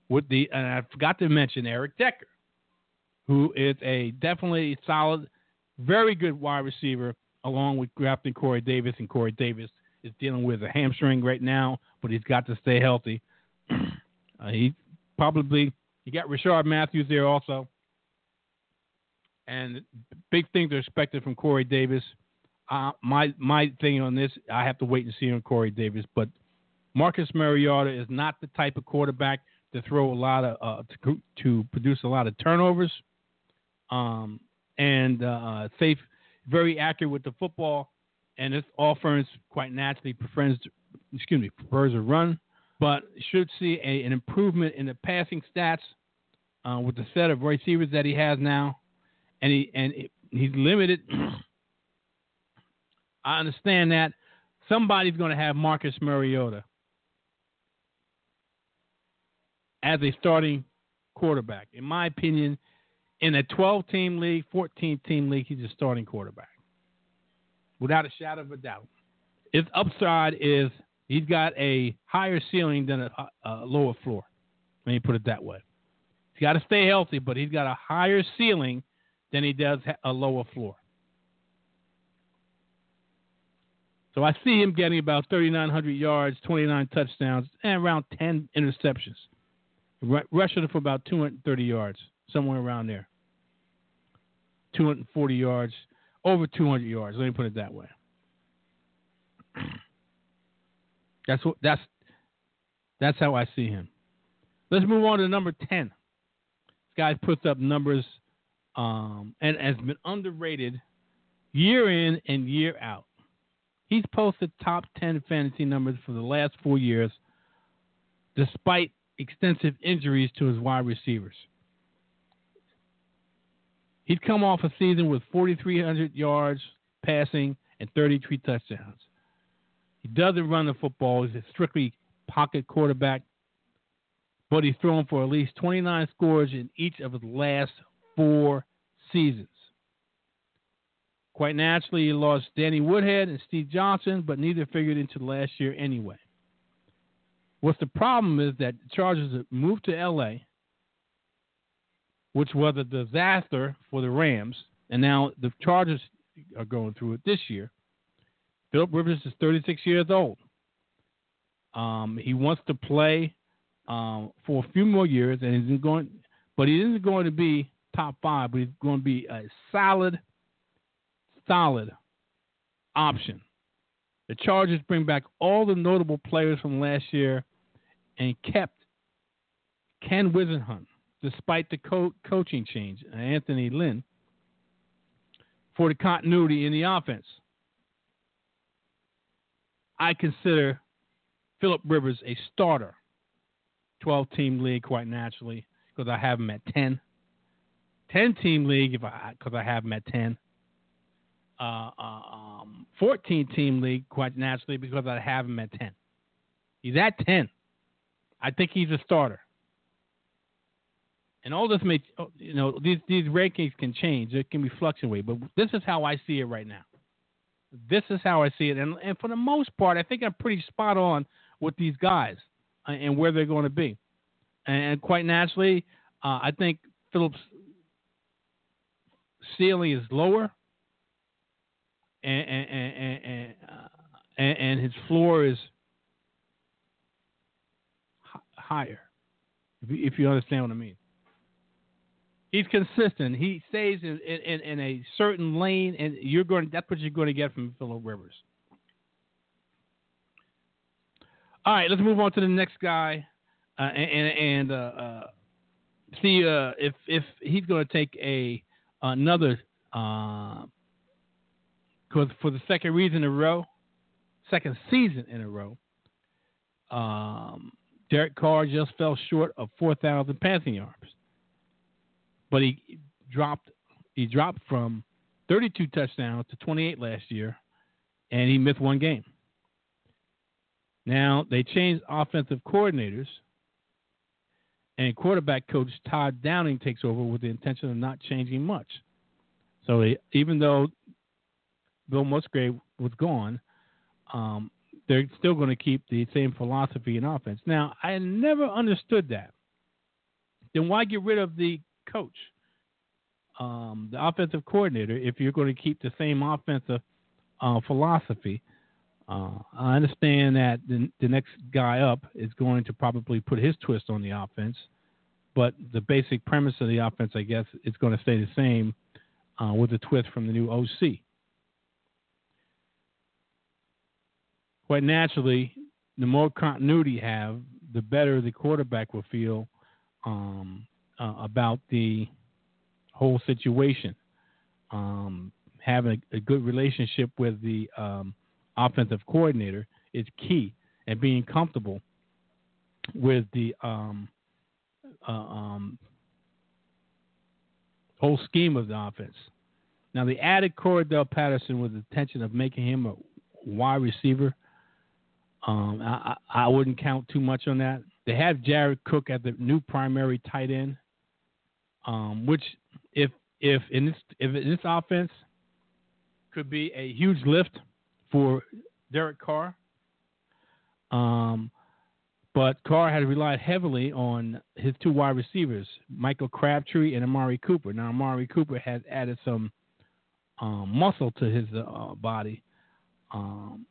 D: With the and I forgot to mention Eric Decker, who is a definitely solid, very good wide receiver, along with drafting Corey Davis. And Corey Davis is dealing with a hamstring right now, but he's got to stay healthy. [CLEARS THROAT] uh, he probably you got Rishard Matthews there also, and big things are expected from Corey Davis uh, my my thing on this, I have to wait and see on Corey Davis. But Marcus Mariota is not the type of quarterback to throw a lot of uh, to, to produce a lot of turnovers. um, and uh, safe, very accurate with the football. And this offense quite naturally prefers, excuse me, prefers a run, but should see a, an improvement in the passing stats uh, with the set of receivers that he has now, and he and it, he's limited. [CLEARS THROAT] I understand that somebody's going to have Marcus Mariota as a starting quarterback. In my opinion, in a 12 team league, 14 team league, he's a starting quarterback. Without a shadow of a doubt. His upside is he's got a higher ceiling than a, a lower floor. Let me put it that way. He's got to stay healthy, but he's got a higher ceiling than he does a lower floor. So I see him getting about 3,900 yards, 29 touchdowns, and around 10 interceptions rushing for about 230 yards, somewhere around there. 240 yards, over 200 yards. Let me put it that way. [CLEARS THROAT] That's what that's that's how I see him. Let's move on to number 10. This guy puts up numbers um, and has been underrated year in and year out. He's posted top 10 fantasy numbers for the last four years, despite extensive injuries to his wide receivers. He'd come off a season with 4,300 yards passing and 33 touchdowns. He doesn't run the football. He's a strictly pocket quarterback, but he's thrown for at least 29 scores in each of his last four seasons. Quite naturally, he lost Danny Woodhead and Steve Johnson, but neither figured into last year anyway. What's the problem is that the Chargers moved to LA, which was a disaster for the Rams, and now the Chargers are going through it this year. Philip Rivers is 36 years old. Um, he wants to play um, for a few more years, and he's going, but he isn't going to be top five, but he's going to be a solid, solid option. The Chargers bring back all the notable players from last year and kept Ken Whisenhunt, despite the co- coaching change, Anthony Lynn, for the continuity in the offense. I consider Philip Rivers a starter, 12 team league quite naturally because I have him at 10. 10 team league if I because I have him at 10. Uh, uh, um, 14 team league quite naturally because I have him at 10. He's at 10. I think he's a starter. And all this may, oh, you know, these these rankings can change. It can be fluctuate, but this is how I see it right now. This is how I see it, and and for the most part, I think I'm pretty spot on with these guys and where they're going to be. And quite naturally, uh, I think Philip's ceiling is lower, and uh, and, and his floor is higher. If you, if you understand what I mean. He's consistent. He stays in, in, in a certain lane, and you're going. That's what you're going to get from Philip Rivers. All right, let's move on to the next guy, uh, and and uh, uh, see uh, if if he's going to take a another because for the second reason in a row, second season in a row, um, Derek Carr just fell short of 4,000 passing yards, but he dropped he dropped from 32 touchdowns to 28 last year, and he missed one game. Now they changed offensive coordinators, and quarterback coach Todd Downing takes over with the intention of not changing much. So even though Bill Musgrave was gone, um, they're still going to keep the same philosophy in offense. Now, I never understood that. Then why get rid of the coach, um, the offensive coordinator, if you're going to keep the same offensive uh, philosophy? Uh, I understand that the, the next guy up is going to probably put his twist on the offense, but the basic premise of the offense, I guess, is going to stay the same uh, with a twist from the new OC. Quite naturally, the more continuity you have, the better the quarterback will feel um, uh, about the whole situation. Um, having a, a, good relationship with the um, offensive coordinator is key, and being comfortable with the um, uh, um, whole scheme of the offense. Now, they added Cordarrelle Patterson with the intention of making him a wide receiver. Um, I, I, wouldn't count too much on that. They have Jared Cook at the new primary tight end, um, which if if in this if this offense could be a huge lift for Derek Carr. Um, but Carr has relied heavily on his two wide receivers, Michael Crabtree and Amari Cooper. Now, Amari Cooper has added some um, muscle to his uh, body. Um,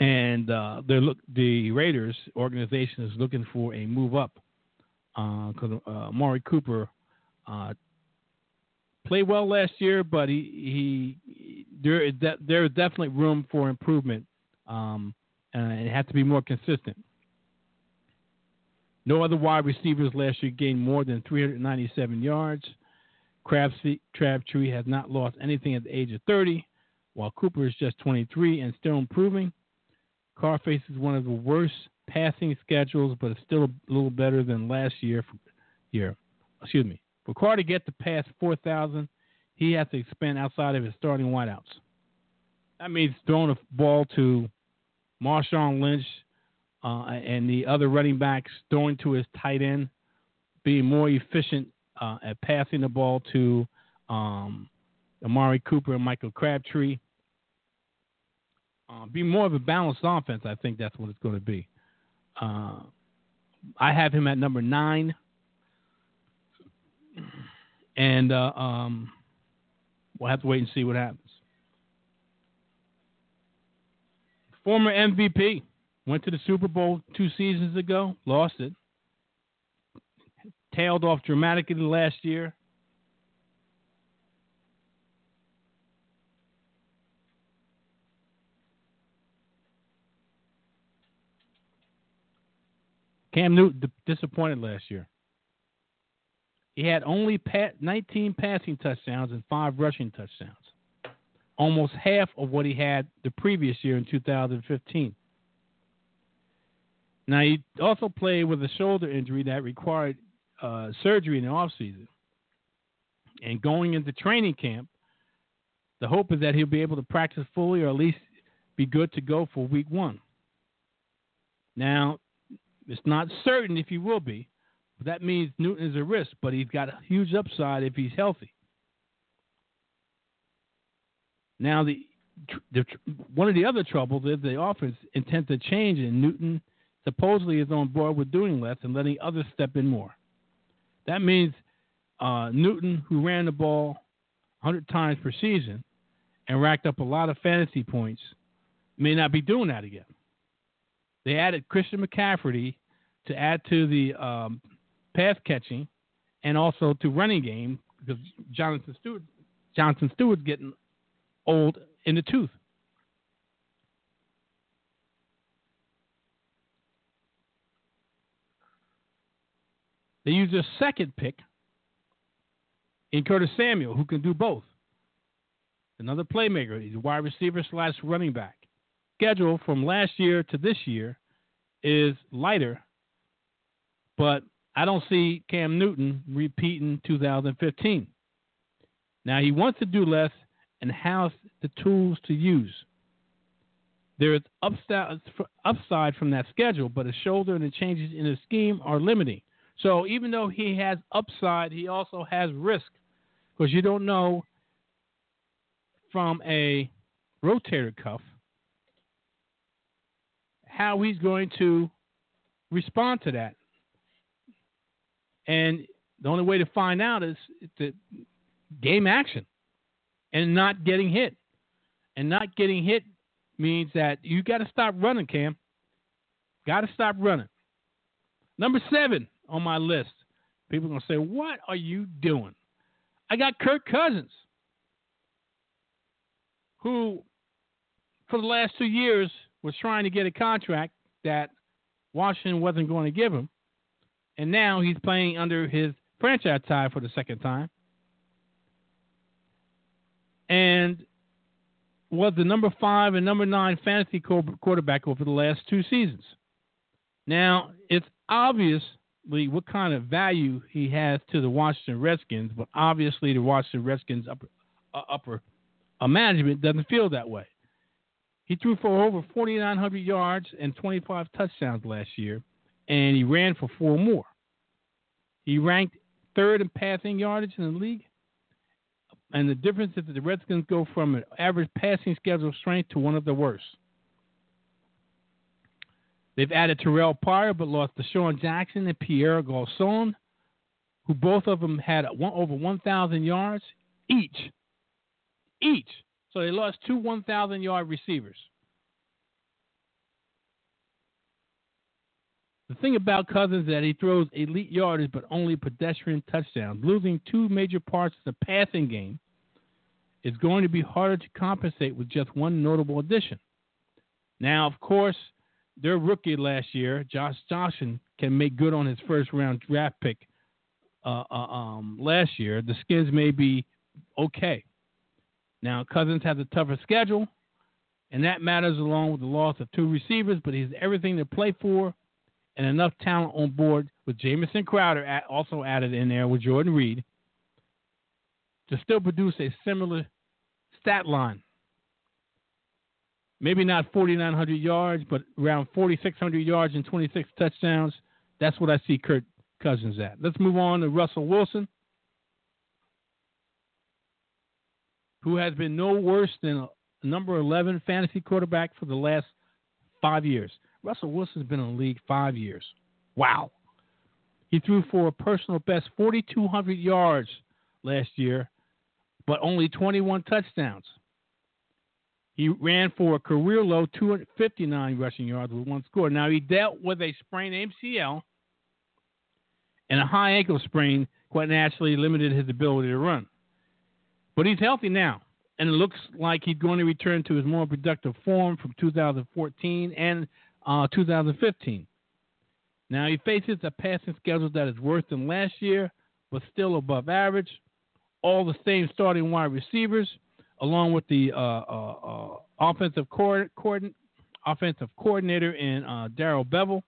D: and uh, look, the Raiders organization is looking for a move up because uh, uh, Cooper uh, played well last year, but he, he there is de- there is definitely room for improvement, um, and it has to be more consistent. No other wide receivers last year gained more than 397 yards. Crabtree has not lost anything at the age of 30, while Cooper is just 23 and still improving. Carr faces one of the worst passing schedules, but it's still a little better than last year. For, year, excuse me. For Carr to get to past 4,000, he has to expand outside of his starting wideouts. That means throwing a ball to Marshawn Lynch uh, and the other running backs, throwing to his tight end, being more efficient uh, at passing the ball to um, Amari Cooper and Michael Crabtree. Uh, be more of a balanced offense. I think that's what it's going to be. Uh, I have him at number nine, and uh, um, we'll have to wait and see what happens. Former MVP went to the Super Bowl two seasons ago, lost it, tailed off dramatically last year. Cam Newton disappointed last year. He had only 19 passing touchdowns and five rushing touchdowns, almost half of what he had the previous year in 2015. Now, he also played with a shoulder injury that required uh, surgery in the offseason. And going into training camp, the hope is that he'll be able to practice fully or at least be good to go for week one. Now, it's not certain if he will be, that means Newton is a risk, but he's got a huge upside if he's healthy. Now, the, the one of the other troubles is the offense intends to change, and Newton supposedly is on board with doing less and letting others step in more. That means uh, Newton, who ran the ball 100 times per season and racked up a lot of fantasy points, may not be doing that again. They added Christian McCaffrey to add to the um, pass catching and also to running game because Jonathan Stewart Jonathan Stewart's getting old in the tooth. They used a second pick in Curtis Samuel, who can do both. Another playmaker. He's a wide receiver slash running back. Schedule from last year to this year is lighter, but I don't see Cam Newton repeating 2015. Now he wants to do less and has the tools to use. There is upside from that schedule, but a shoulder and the changes in the scheme are limiting. So even though he has upside, he also has risk because you don't know from a rotator cuff how he's going to respond to that. And the only way to find out is to game action and not getting hit. And not getting hit means that you got to stop running, Cam. Got to stop running. Number seven on my list. People are going to say, What are you doing? I got Kirk Cousins, who for the last two years was trying to get a contract that Washington wasn't going to give him. And now he's playing under his franchise tag for the second time. and was the number five and number nine fantasy quarterback over the last two seasons. Now, it's obviously what kind of value he has to the Washington Redskins, but obviously the Washington Redskins upper, uh, upper management doesn't feel that way. He threw for over 4,900 yards and 25 touchdowns last year, and he ran for four more. He ranked third in passing yardage in the league. And the difference is that the Redskins go from an average passing schedule strength to one of the worst. They've added Terrell Pryor, but lost DeSean Jackson and Pierre Garcon, who both of them had one, over 1,000 yards each. Each. So they lost two 1,000 yard receivers. The thing about Cousins is that he throws elite yardage but only pedestrian touchdowns. Losing two major parts of the passing game is going to be harder to compensate with just one notable addition. Now, of course, their rookie last year, Josh Doctson, can make good on his first round draft pick uh, uh, um, last year. The Skins may be okay. Now, Cousins has a tougher schedule, and that matters along with the loss of two receivers, but he's everything to play for and enough talent on board with Jamison Crowder also added in there with Jordan Reed to still produce a similar stat line. Maybe not 4,900 yards, but around 4,600 yards and 26 touchdowns. That's what I see Kirk Cousins at. Let's move on to Russell Wilson, who has been no worse than a number 11 fantasy quarterback for the last five years. Russell Wilson's been in the league five years. Wow. He threw for a personal best 4,200 yards last year, but only 21 touchdowns. He ran for a career low 259 rushing yards with one score. Now, he dealt with a sprained MCL and a high ankle sprain, quite naturally limited his ability to run. But he's healthy now, and it looks like he's going to return to his more productive form from 2014 and uh, 2015. Now he faces a passing schedule that is worse than last year, but still above average. All the same starting wide receivers, along with the uh, uh, uh offensive coordinator, offensive coordinator in uh, Darrell Bevell,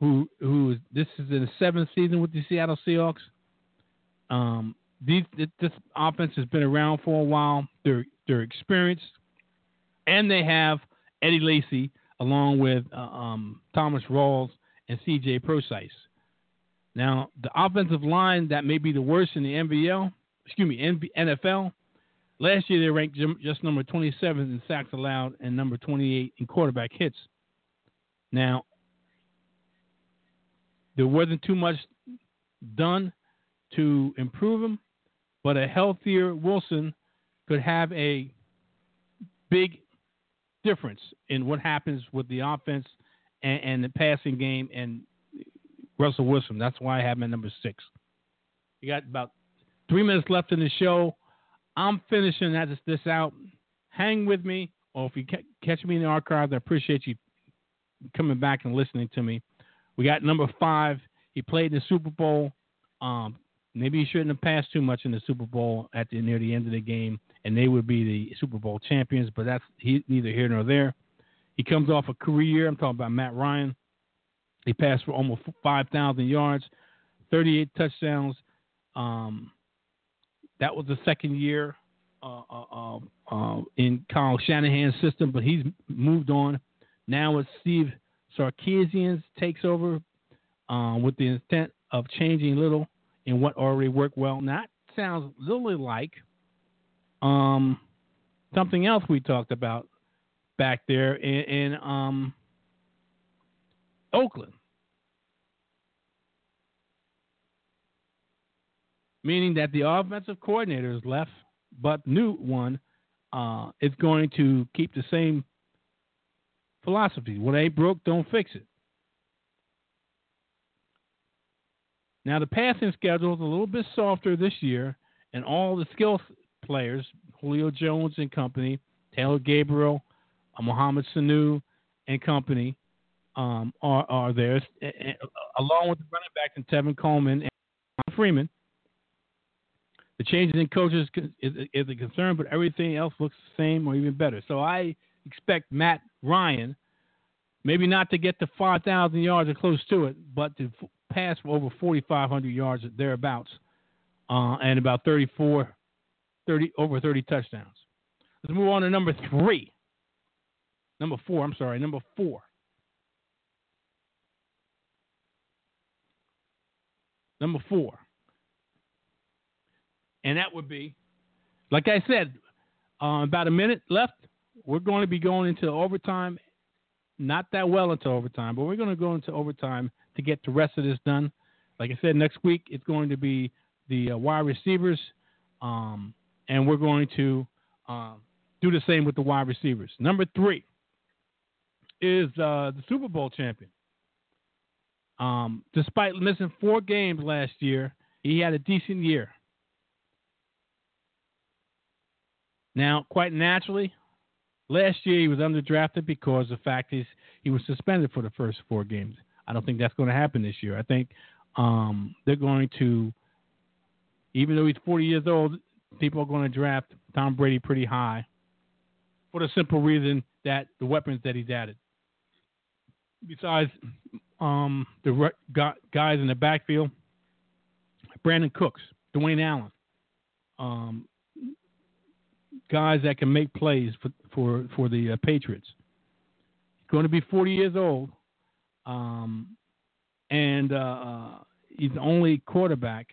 D: who who is this is in the seventh season with the Seattle Seahawks. Um, these this offense has been around for a while. They're they're experienced, and they have Eddie Lacy, along with uh, um, Thomas Rawls and C.J. Prosise. Now, the offensive line that may be the worst in the NBL, excuse me, NFL. Last year they ranked just number 27 in sacks allowed and number 28 in quarterback hits. Now, there wasn't too much done to improve them, but a healthier Wilson could have a big difference in what happens with the offense and, and the passing game and Russell Wilson. That's why I have him at number six. You got about three minutes left in the show. I'm finishing that, this out. Hang with me, or if you catch me in the archives, I appreciate you coming back and listening to me. We got number five. He played in the Super Bowl. Um, maybe he shouldn't have passed too much in the Super Bowl at the near the end of the game and they would be the Super Bowl champions. But that's he, neither here nor there. He comes off a career. I'm talking about Matt Ryan. He passed for almost 5,000 yards, 38 touchdowns. Um, that was the second year uh, uh, um, uh, in Kyle Shanahan's system, but he's moved on. Now it's Steve Sarkisian takes over uh, with the intent of changing little in what already worked well. Now that sounds literally like um, something else we talked about back there in, in um, Oakland. Meaning that the offensive coordinator is left, but new one uh, is going to keep the same philosophy. What ain't broke, don't fix it. Now the passing schedule is a little bit softer this year, and all the skill players, Julio Jones and company, Taylor Gabriel, uh, Mohamed Sanu and company, um, are, are there, along with the running back and Tevin Coleman and Freeman. The changes in coaches is, is a concern, but everything else looks the same or even better. So I expect Matt Ryan, maybe not to get to 5,000 yards or close to it, but to f- pass for over 4,500 yards thereabouts, uh, and about 34, 30 over 30 touchdowns. Let's move on to number three. Number four. I'm sorry. Number four. Number four. And that would be, like I said, uh, about a minute left. We're going to be going into overtime. Not that well into overtime, but we're going to go into overtime to get the rest of this done. Like I said, next week it's going to be the uh, wide receivers, um, and we're going to um, do the same with the wide receivers. Number three is uh, the Super Bowl champion. Um, despite missing four games last year, he had a decent year. Now, quite naturally, last year he was underdrafted because of the fact is he was suspended for the first four games. I don't think that's going to happen this year. I think um, they're going to, even though he's 40 years old, people are going to draft Tom Brady pretty high for the simple reason that the weapons that he's added. Besides um, the re- guys in the backfield, Brandin Cooks, Dwayne Allen, um, guys that can make plays for for, for the uh, Patriots. He's going to be 40 years old, um, and uh, uh, he's the only quarterback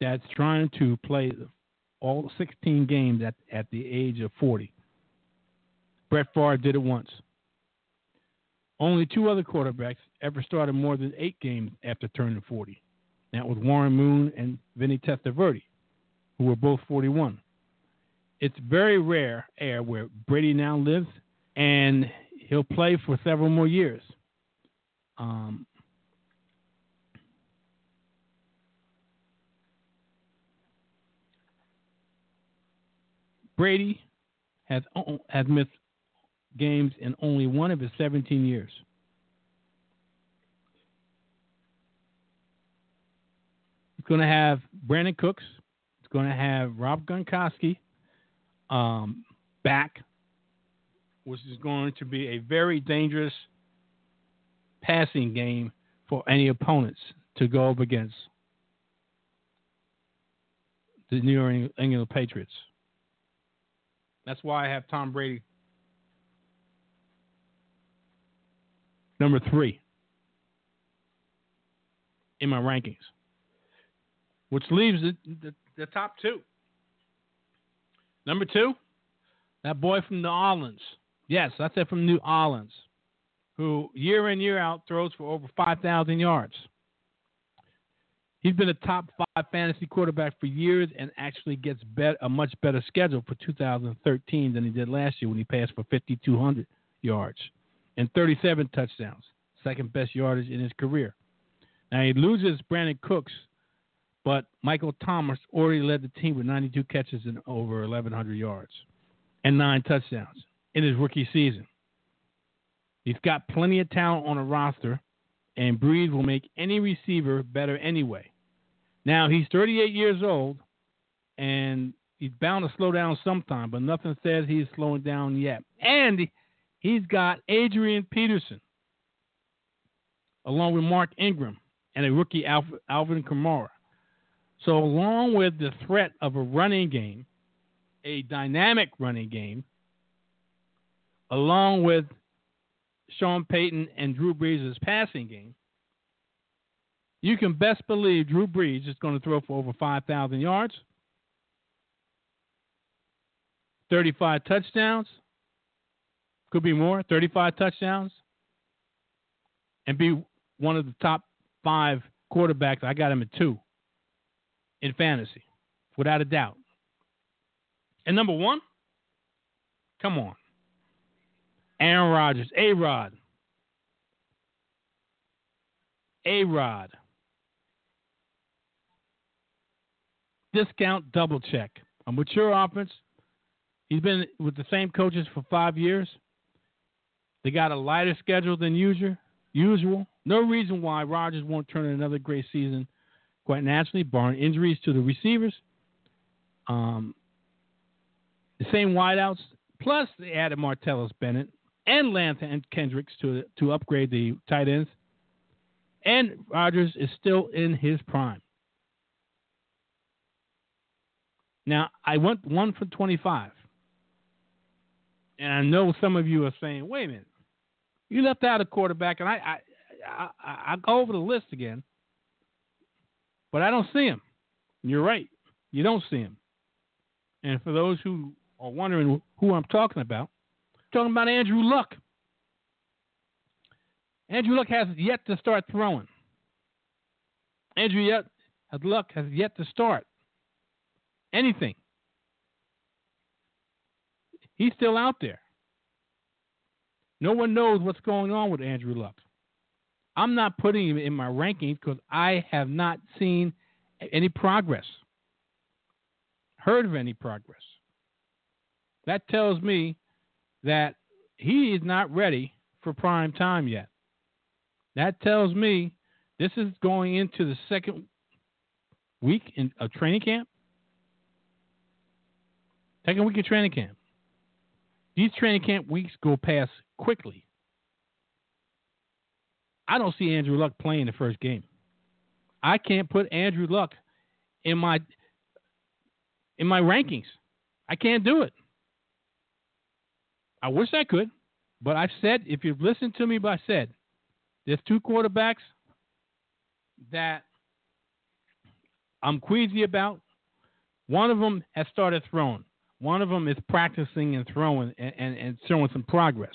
D: that's trying to play all 16 games at, at the age of 40. Brett Favre did it once. Only two other quarterbacks ever started more than eight games after turning 40. That was Warren Moon and Vinny Testaverde, who were both 41. It's very rare air where Brady now lives, and he'll play for several more years. Um, Brady has has missed games in only one of his 17 years. He's going to have Brandin Cooks. He's going to have Rob Gronkowski um, back, which is going to be a very dangerous passing game for any opponents to go up against the New England Patriots. That's why I have Tom Brady number three in my rankings, which leaves the, the, the top two. Number two, that boy from New Orleans. Yes, I said from New Orleans, who year in, year out throws for over 5,000 yards. He's been a top five fantasy quarterback for years and actually gets bet, a much better schedule for 2013 than he did last year when he passed for 5,200 yards and 37 touchdowns, second best yardage in his career. Now he loses Brandin Cooks, but Michael Thomas already led the team with 92 catches and over 1,100 yards and nine touchdowns in his rookie season. He's got plenty of talent on a roster, and Brees will make any receiver better anyway. Now he's 38 years old, and he's bound to slow down sometime, but nothing says he's slowing down yet. And he's got Adrian Peterson, along with Mark Ingram and a rookie Alvin Kamara. So, along with the threat of a running game, a dynamic running game, along with Sean Payton and Drew Brees' passing game, you can best believe Drew Brees is going to throw for over 5,000 yards, 35 touchdowns, could be more, 35 touchdowns, and be one of the top five quarterbacks. I got him at two in fantasy, without a doubt. And number one, come on, Aaron Rodgers, A Rod. A Rod. Discount double check. A mature offense. He's been with the same coaches for five years. They got a lighter schedule than usual. Usual. No reason why Rodgers won't turn another great season, quite naturally, barring injuries to the receivers. Um, the same wideouts. Plus, they added Martellus Bennett and Lance and Kendricks to to upgrade the tight ends. And Rodgers is still in his prime. Now, I went one for 25. And I know some of you are saying, wait a minute, you left out a quarterback, and I, I, I, I, I go over the list again, but I don't see him. You're right. You don't see him. And for those who are wondering who I'm talking about, I'm talking about Andrew Luck. Andrew Luck has yet to start throwing. Andrew yet, Luck has yet to start anything. He's still out there. No one knows what's going on with Andrew Luck. I'm not putting him in my rankings because I have not seen any progress, heard of any progress. That tells me that he is not ready for prime time yet. That tells me this is going into the second week in, of training camp. Second week of training camp. These training camp weeks go past quickly. I don't see Andrew Luck playing the first game. I can't put Andrew Luck in my in my rankings. I can't do it. I wish I could, but I've said if you've listened to me, but I said there's two quarterbacks that I'm queasy about. One of them has started throwing. One of them is practicing and throwing and, and, and showing some progress.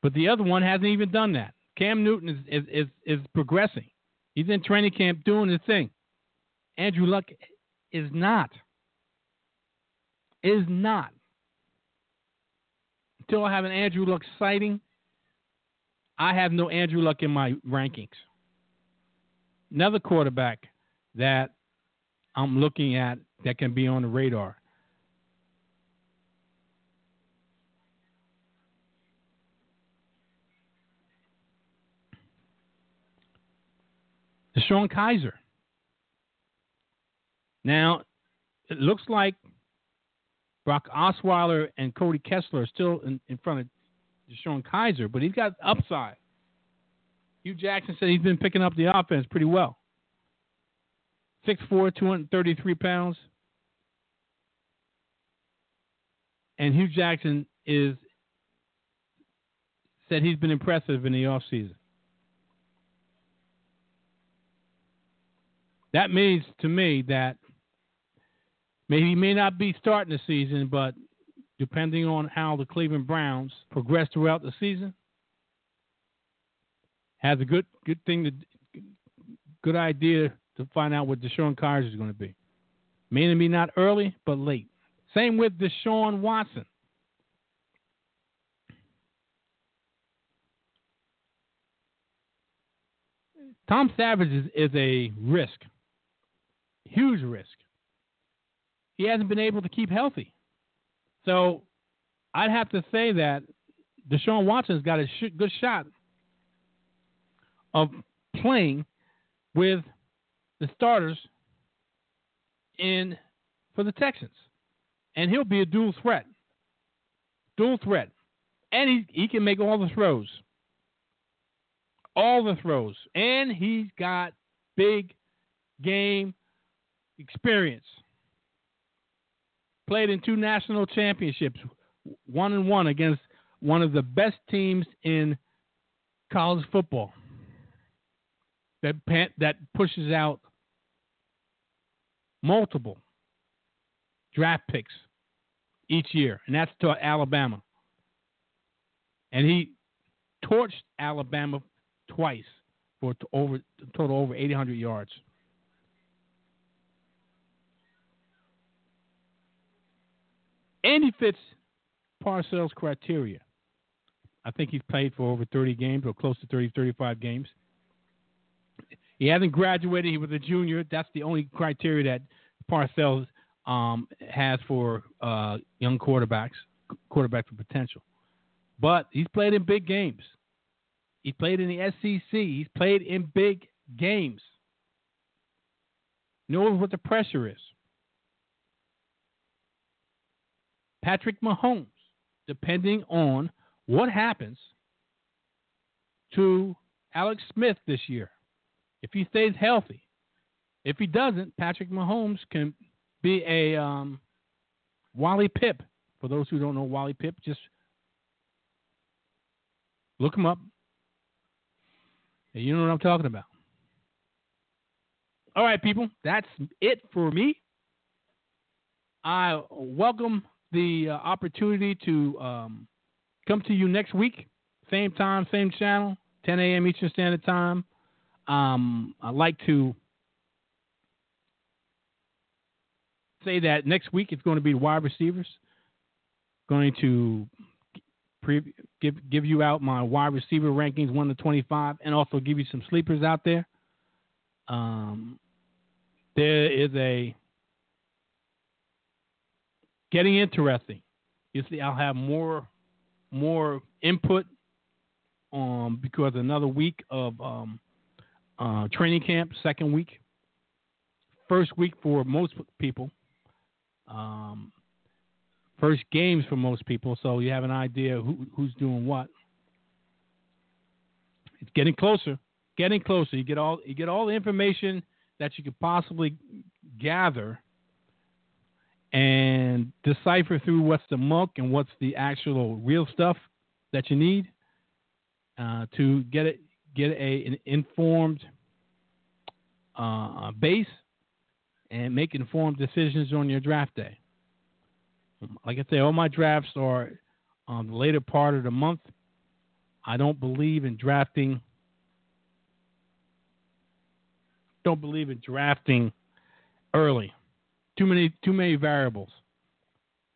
D: But the other one hasn't even done that. Cam Newton is, is, is, is progressing. He's in training camp doing his thing. Andrew Luck is not. Is not. Until I have an Andrew Luck sighting, I have no Andrew Luck in my rankings. Another quarterback that I'm looking at that can be on the radar. DeShone Kizer. Now, it looks like Brock Osweiler and Cody Kessler are still in, in front of DeShone Kizer, but he's got upside. Hue Jackson said he's been picking up the offense pretty well. 6'4, 233 pounds. And Hue Jackson is said he's been impressive in the offseason. That means to me that maybe he may not be starting the season, but depending on how the Cleveland Browns progress throughout the season, has a good good thing to good idea to find out what DeShone Kizer is going to be. Maybe not early, but late. Same with Deshaun Watson. Tom Savage is, is a risk, huge risk. He hasn't been able to keep healthy. So I'd have to say that Deshaun Watson's got a sh- good shot of playing with the starters in for the Texans, and he'll be a dual threat. Dual threat, and he he can make all the throws, all the throws, and he's got big game experience. Played in two national championships, one and one against one of the best teams in college football that that pushes out multiple draft picks each year, and that's to Alabama. And he torched Alabama twice for over total over 800 yards. And he fits Parcells' criteria. I think he's played for over 30 games or close to 30, 35 games. He hasn't graduated. He was a junior. That's the only criteria that Parcells um, has for uh, young quarterbacks, quarterbacks with potential. but he's played in big games. He played in the SEC. He's played in big games. Knows what the pressure is. Patrick Mahomes, depending on what happens to Alex Smith this year, if he stays healthy. If he doesn't, Patrick Mahomes can be a um, Wally Pipp. For those who don't know Wally Pipp, just look him up. And you know what I'm talking about. All right, people, that's it for me. I welcome the uh, opportunity to um, come to you next week, same time, same channel, 10 a.m. Eastern Standard Time. Um, I'd like to say that next week it's going to be wide receivers. Going to pre- give give you out my wide receiver rankings one to twenty five, and also give you some sleepers out there. Um, there is a getting interesting. You see, I'll have more more input um, because another week of um, uh, training camp, second week, first week for most people, um, first games for most people. So you have an idea who, who's doing what. It's getting closer, getting closer. You get all you get all the information that you could possibly gather and decipher through what's the muck and what's the actual real stuff that you need uh, to get it get a, an informed uh, base and make informed decisions on your draft day. Like I say, all my drafts are on the later part of the month. I don't believe in drafting. Don't believe in drafting early. Too many, too many variables.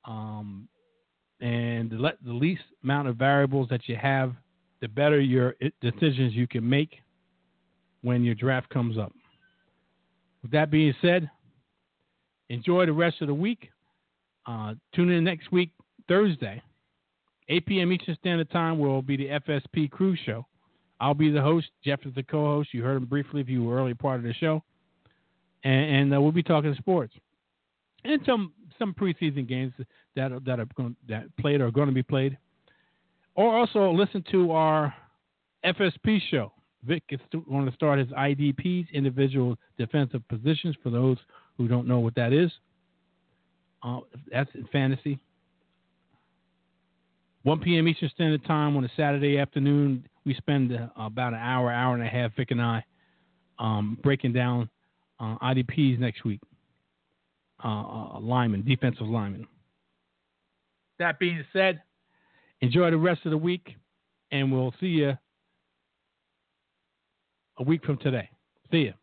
D: Um, and the, le- the least amount of variables that you have, the better your decisions you can make when your draft comes up. With that being said, enjoy the rest of the week. Uh, tune in next week, Thursday, 8 p.m. Eastern Standard Time, will be the FSP Crew Show. I'll be the host. Jeff is the co-host. You heard him briefly if you were early part of the show, and, and uh, we'll be talking sports and some some preseason games that that are going, that played or are going to be played, or also listen to our FSP show. Vic is going to start his IDPs, individual defensive positions, for those who don't know what that is. Uh, that's in fantasy. 1 p.m. Eastern Standard Time on a Saturday afternoon, we spend uh, about an hour, hour and a half, Vic and I, um, breaking down uh, IDPs next week. Uh, uh, lineman, defensive lineman. That being said, enjoy the rest of the week, and we'll see you a week from today. See you.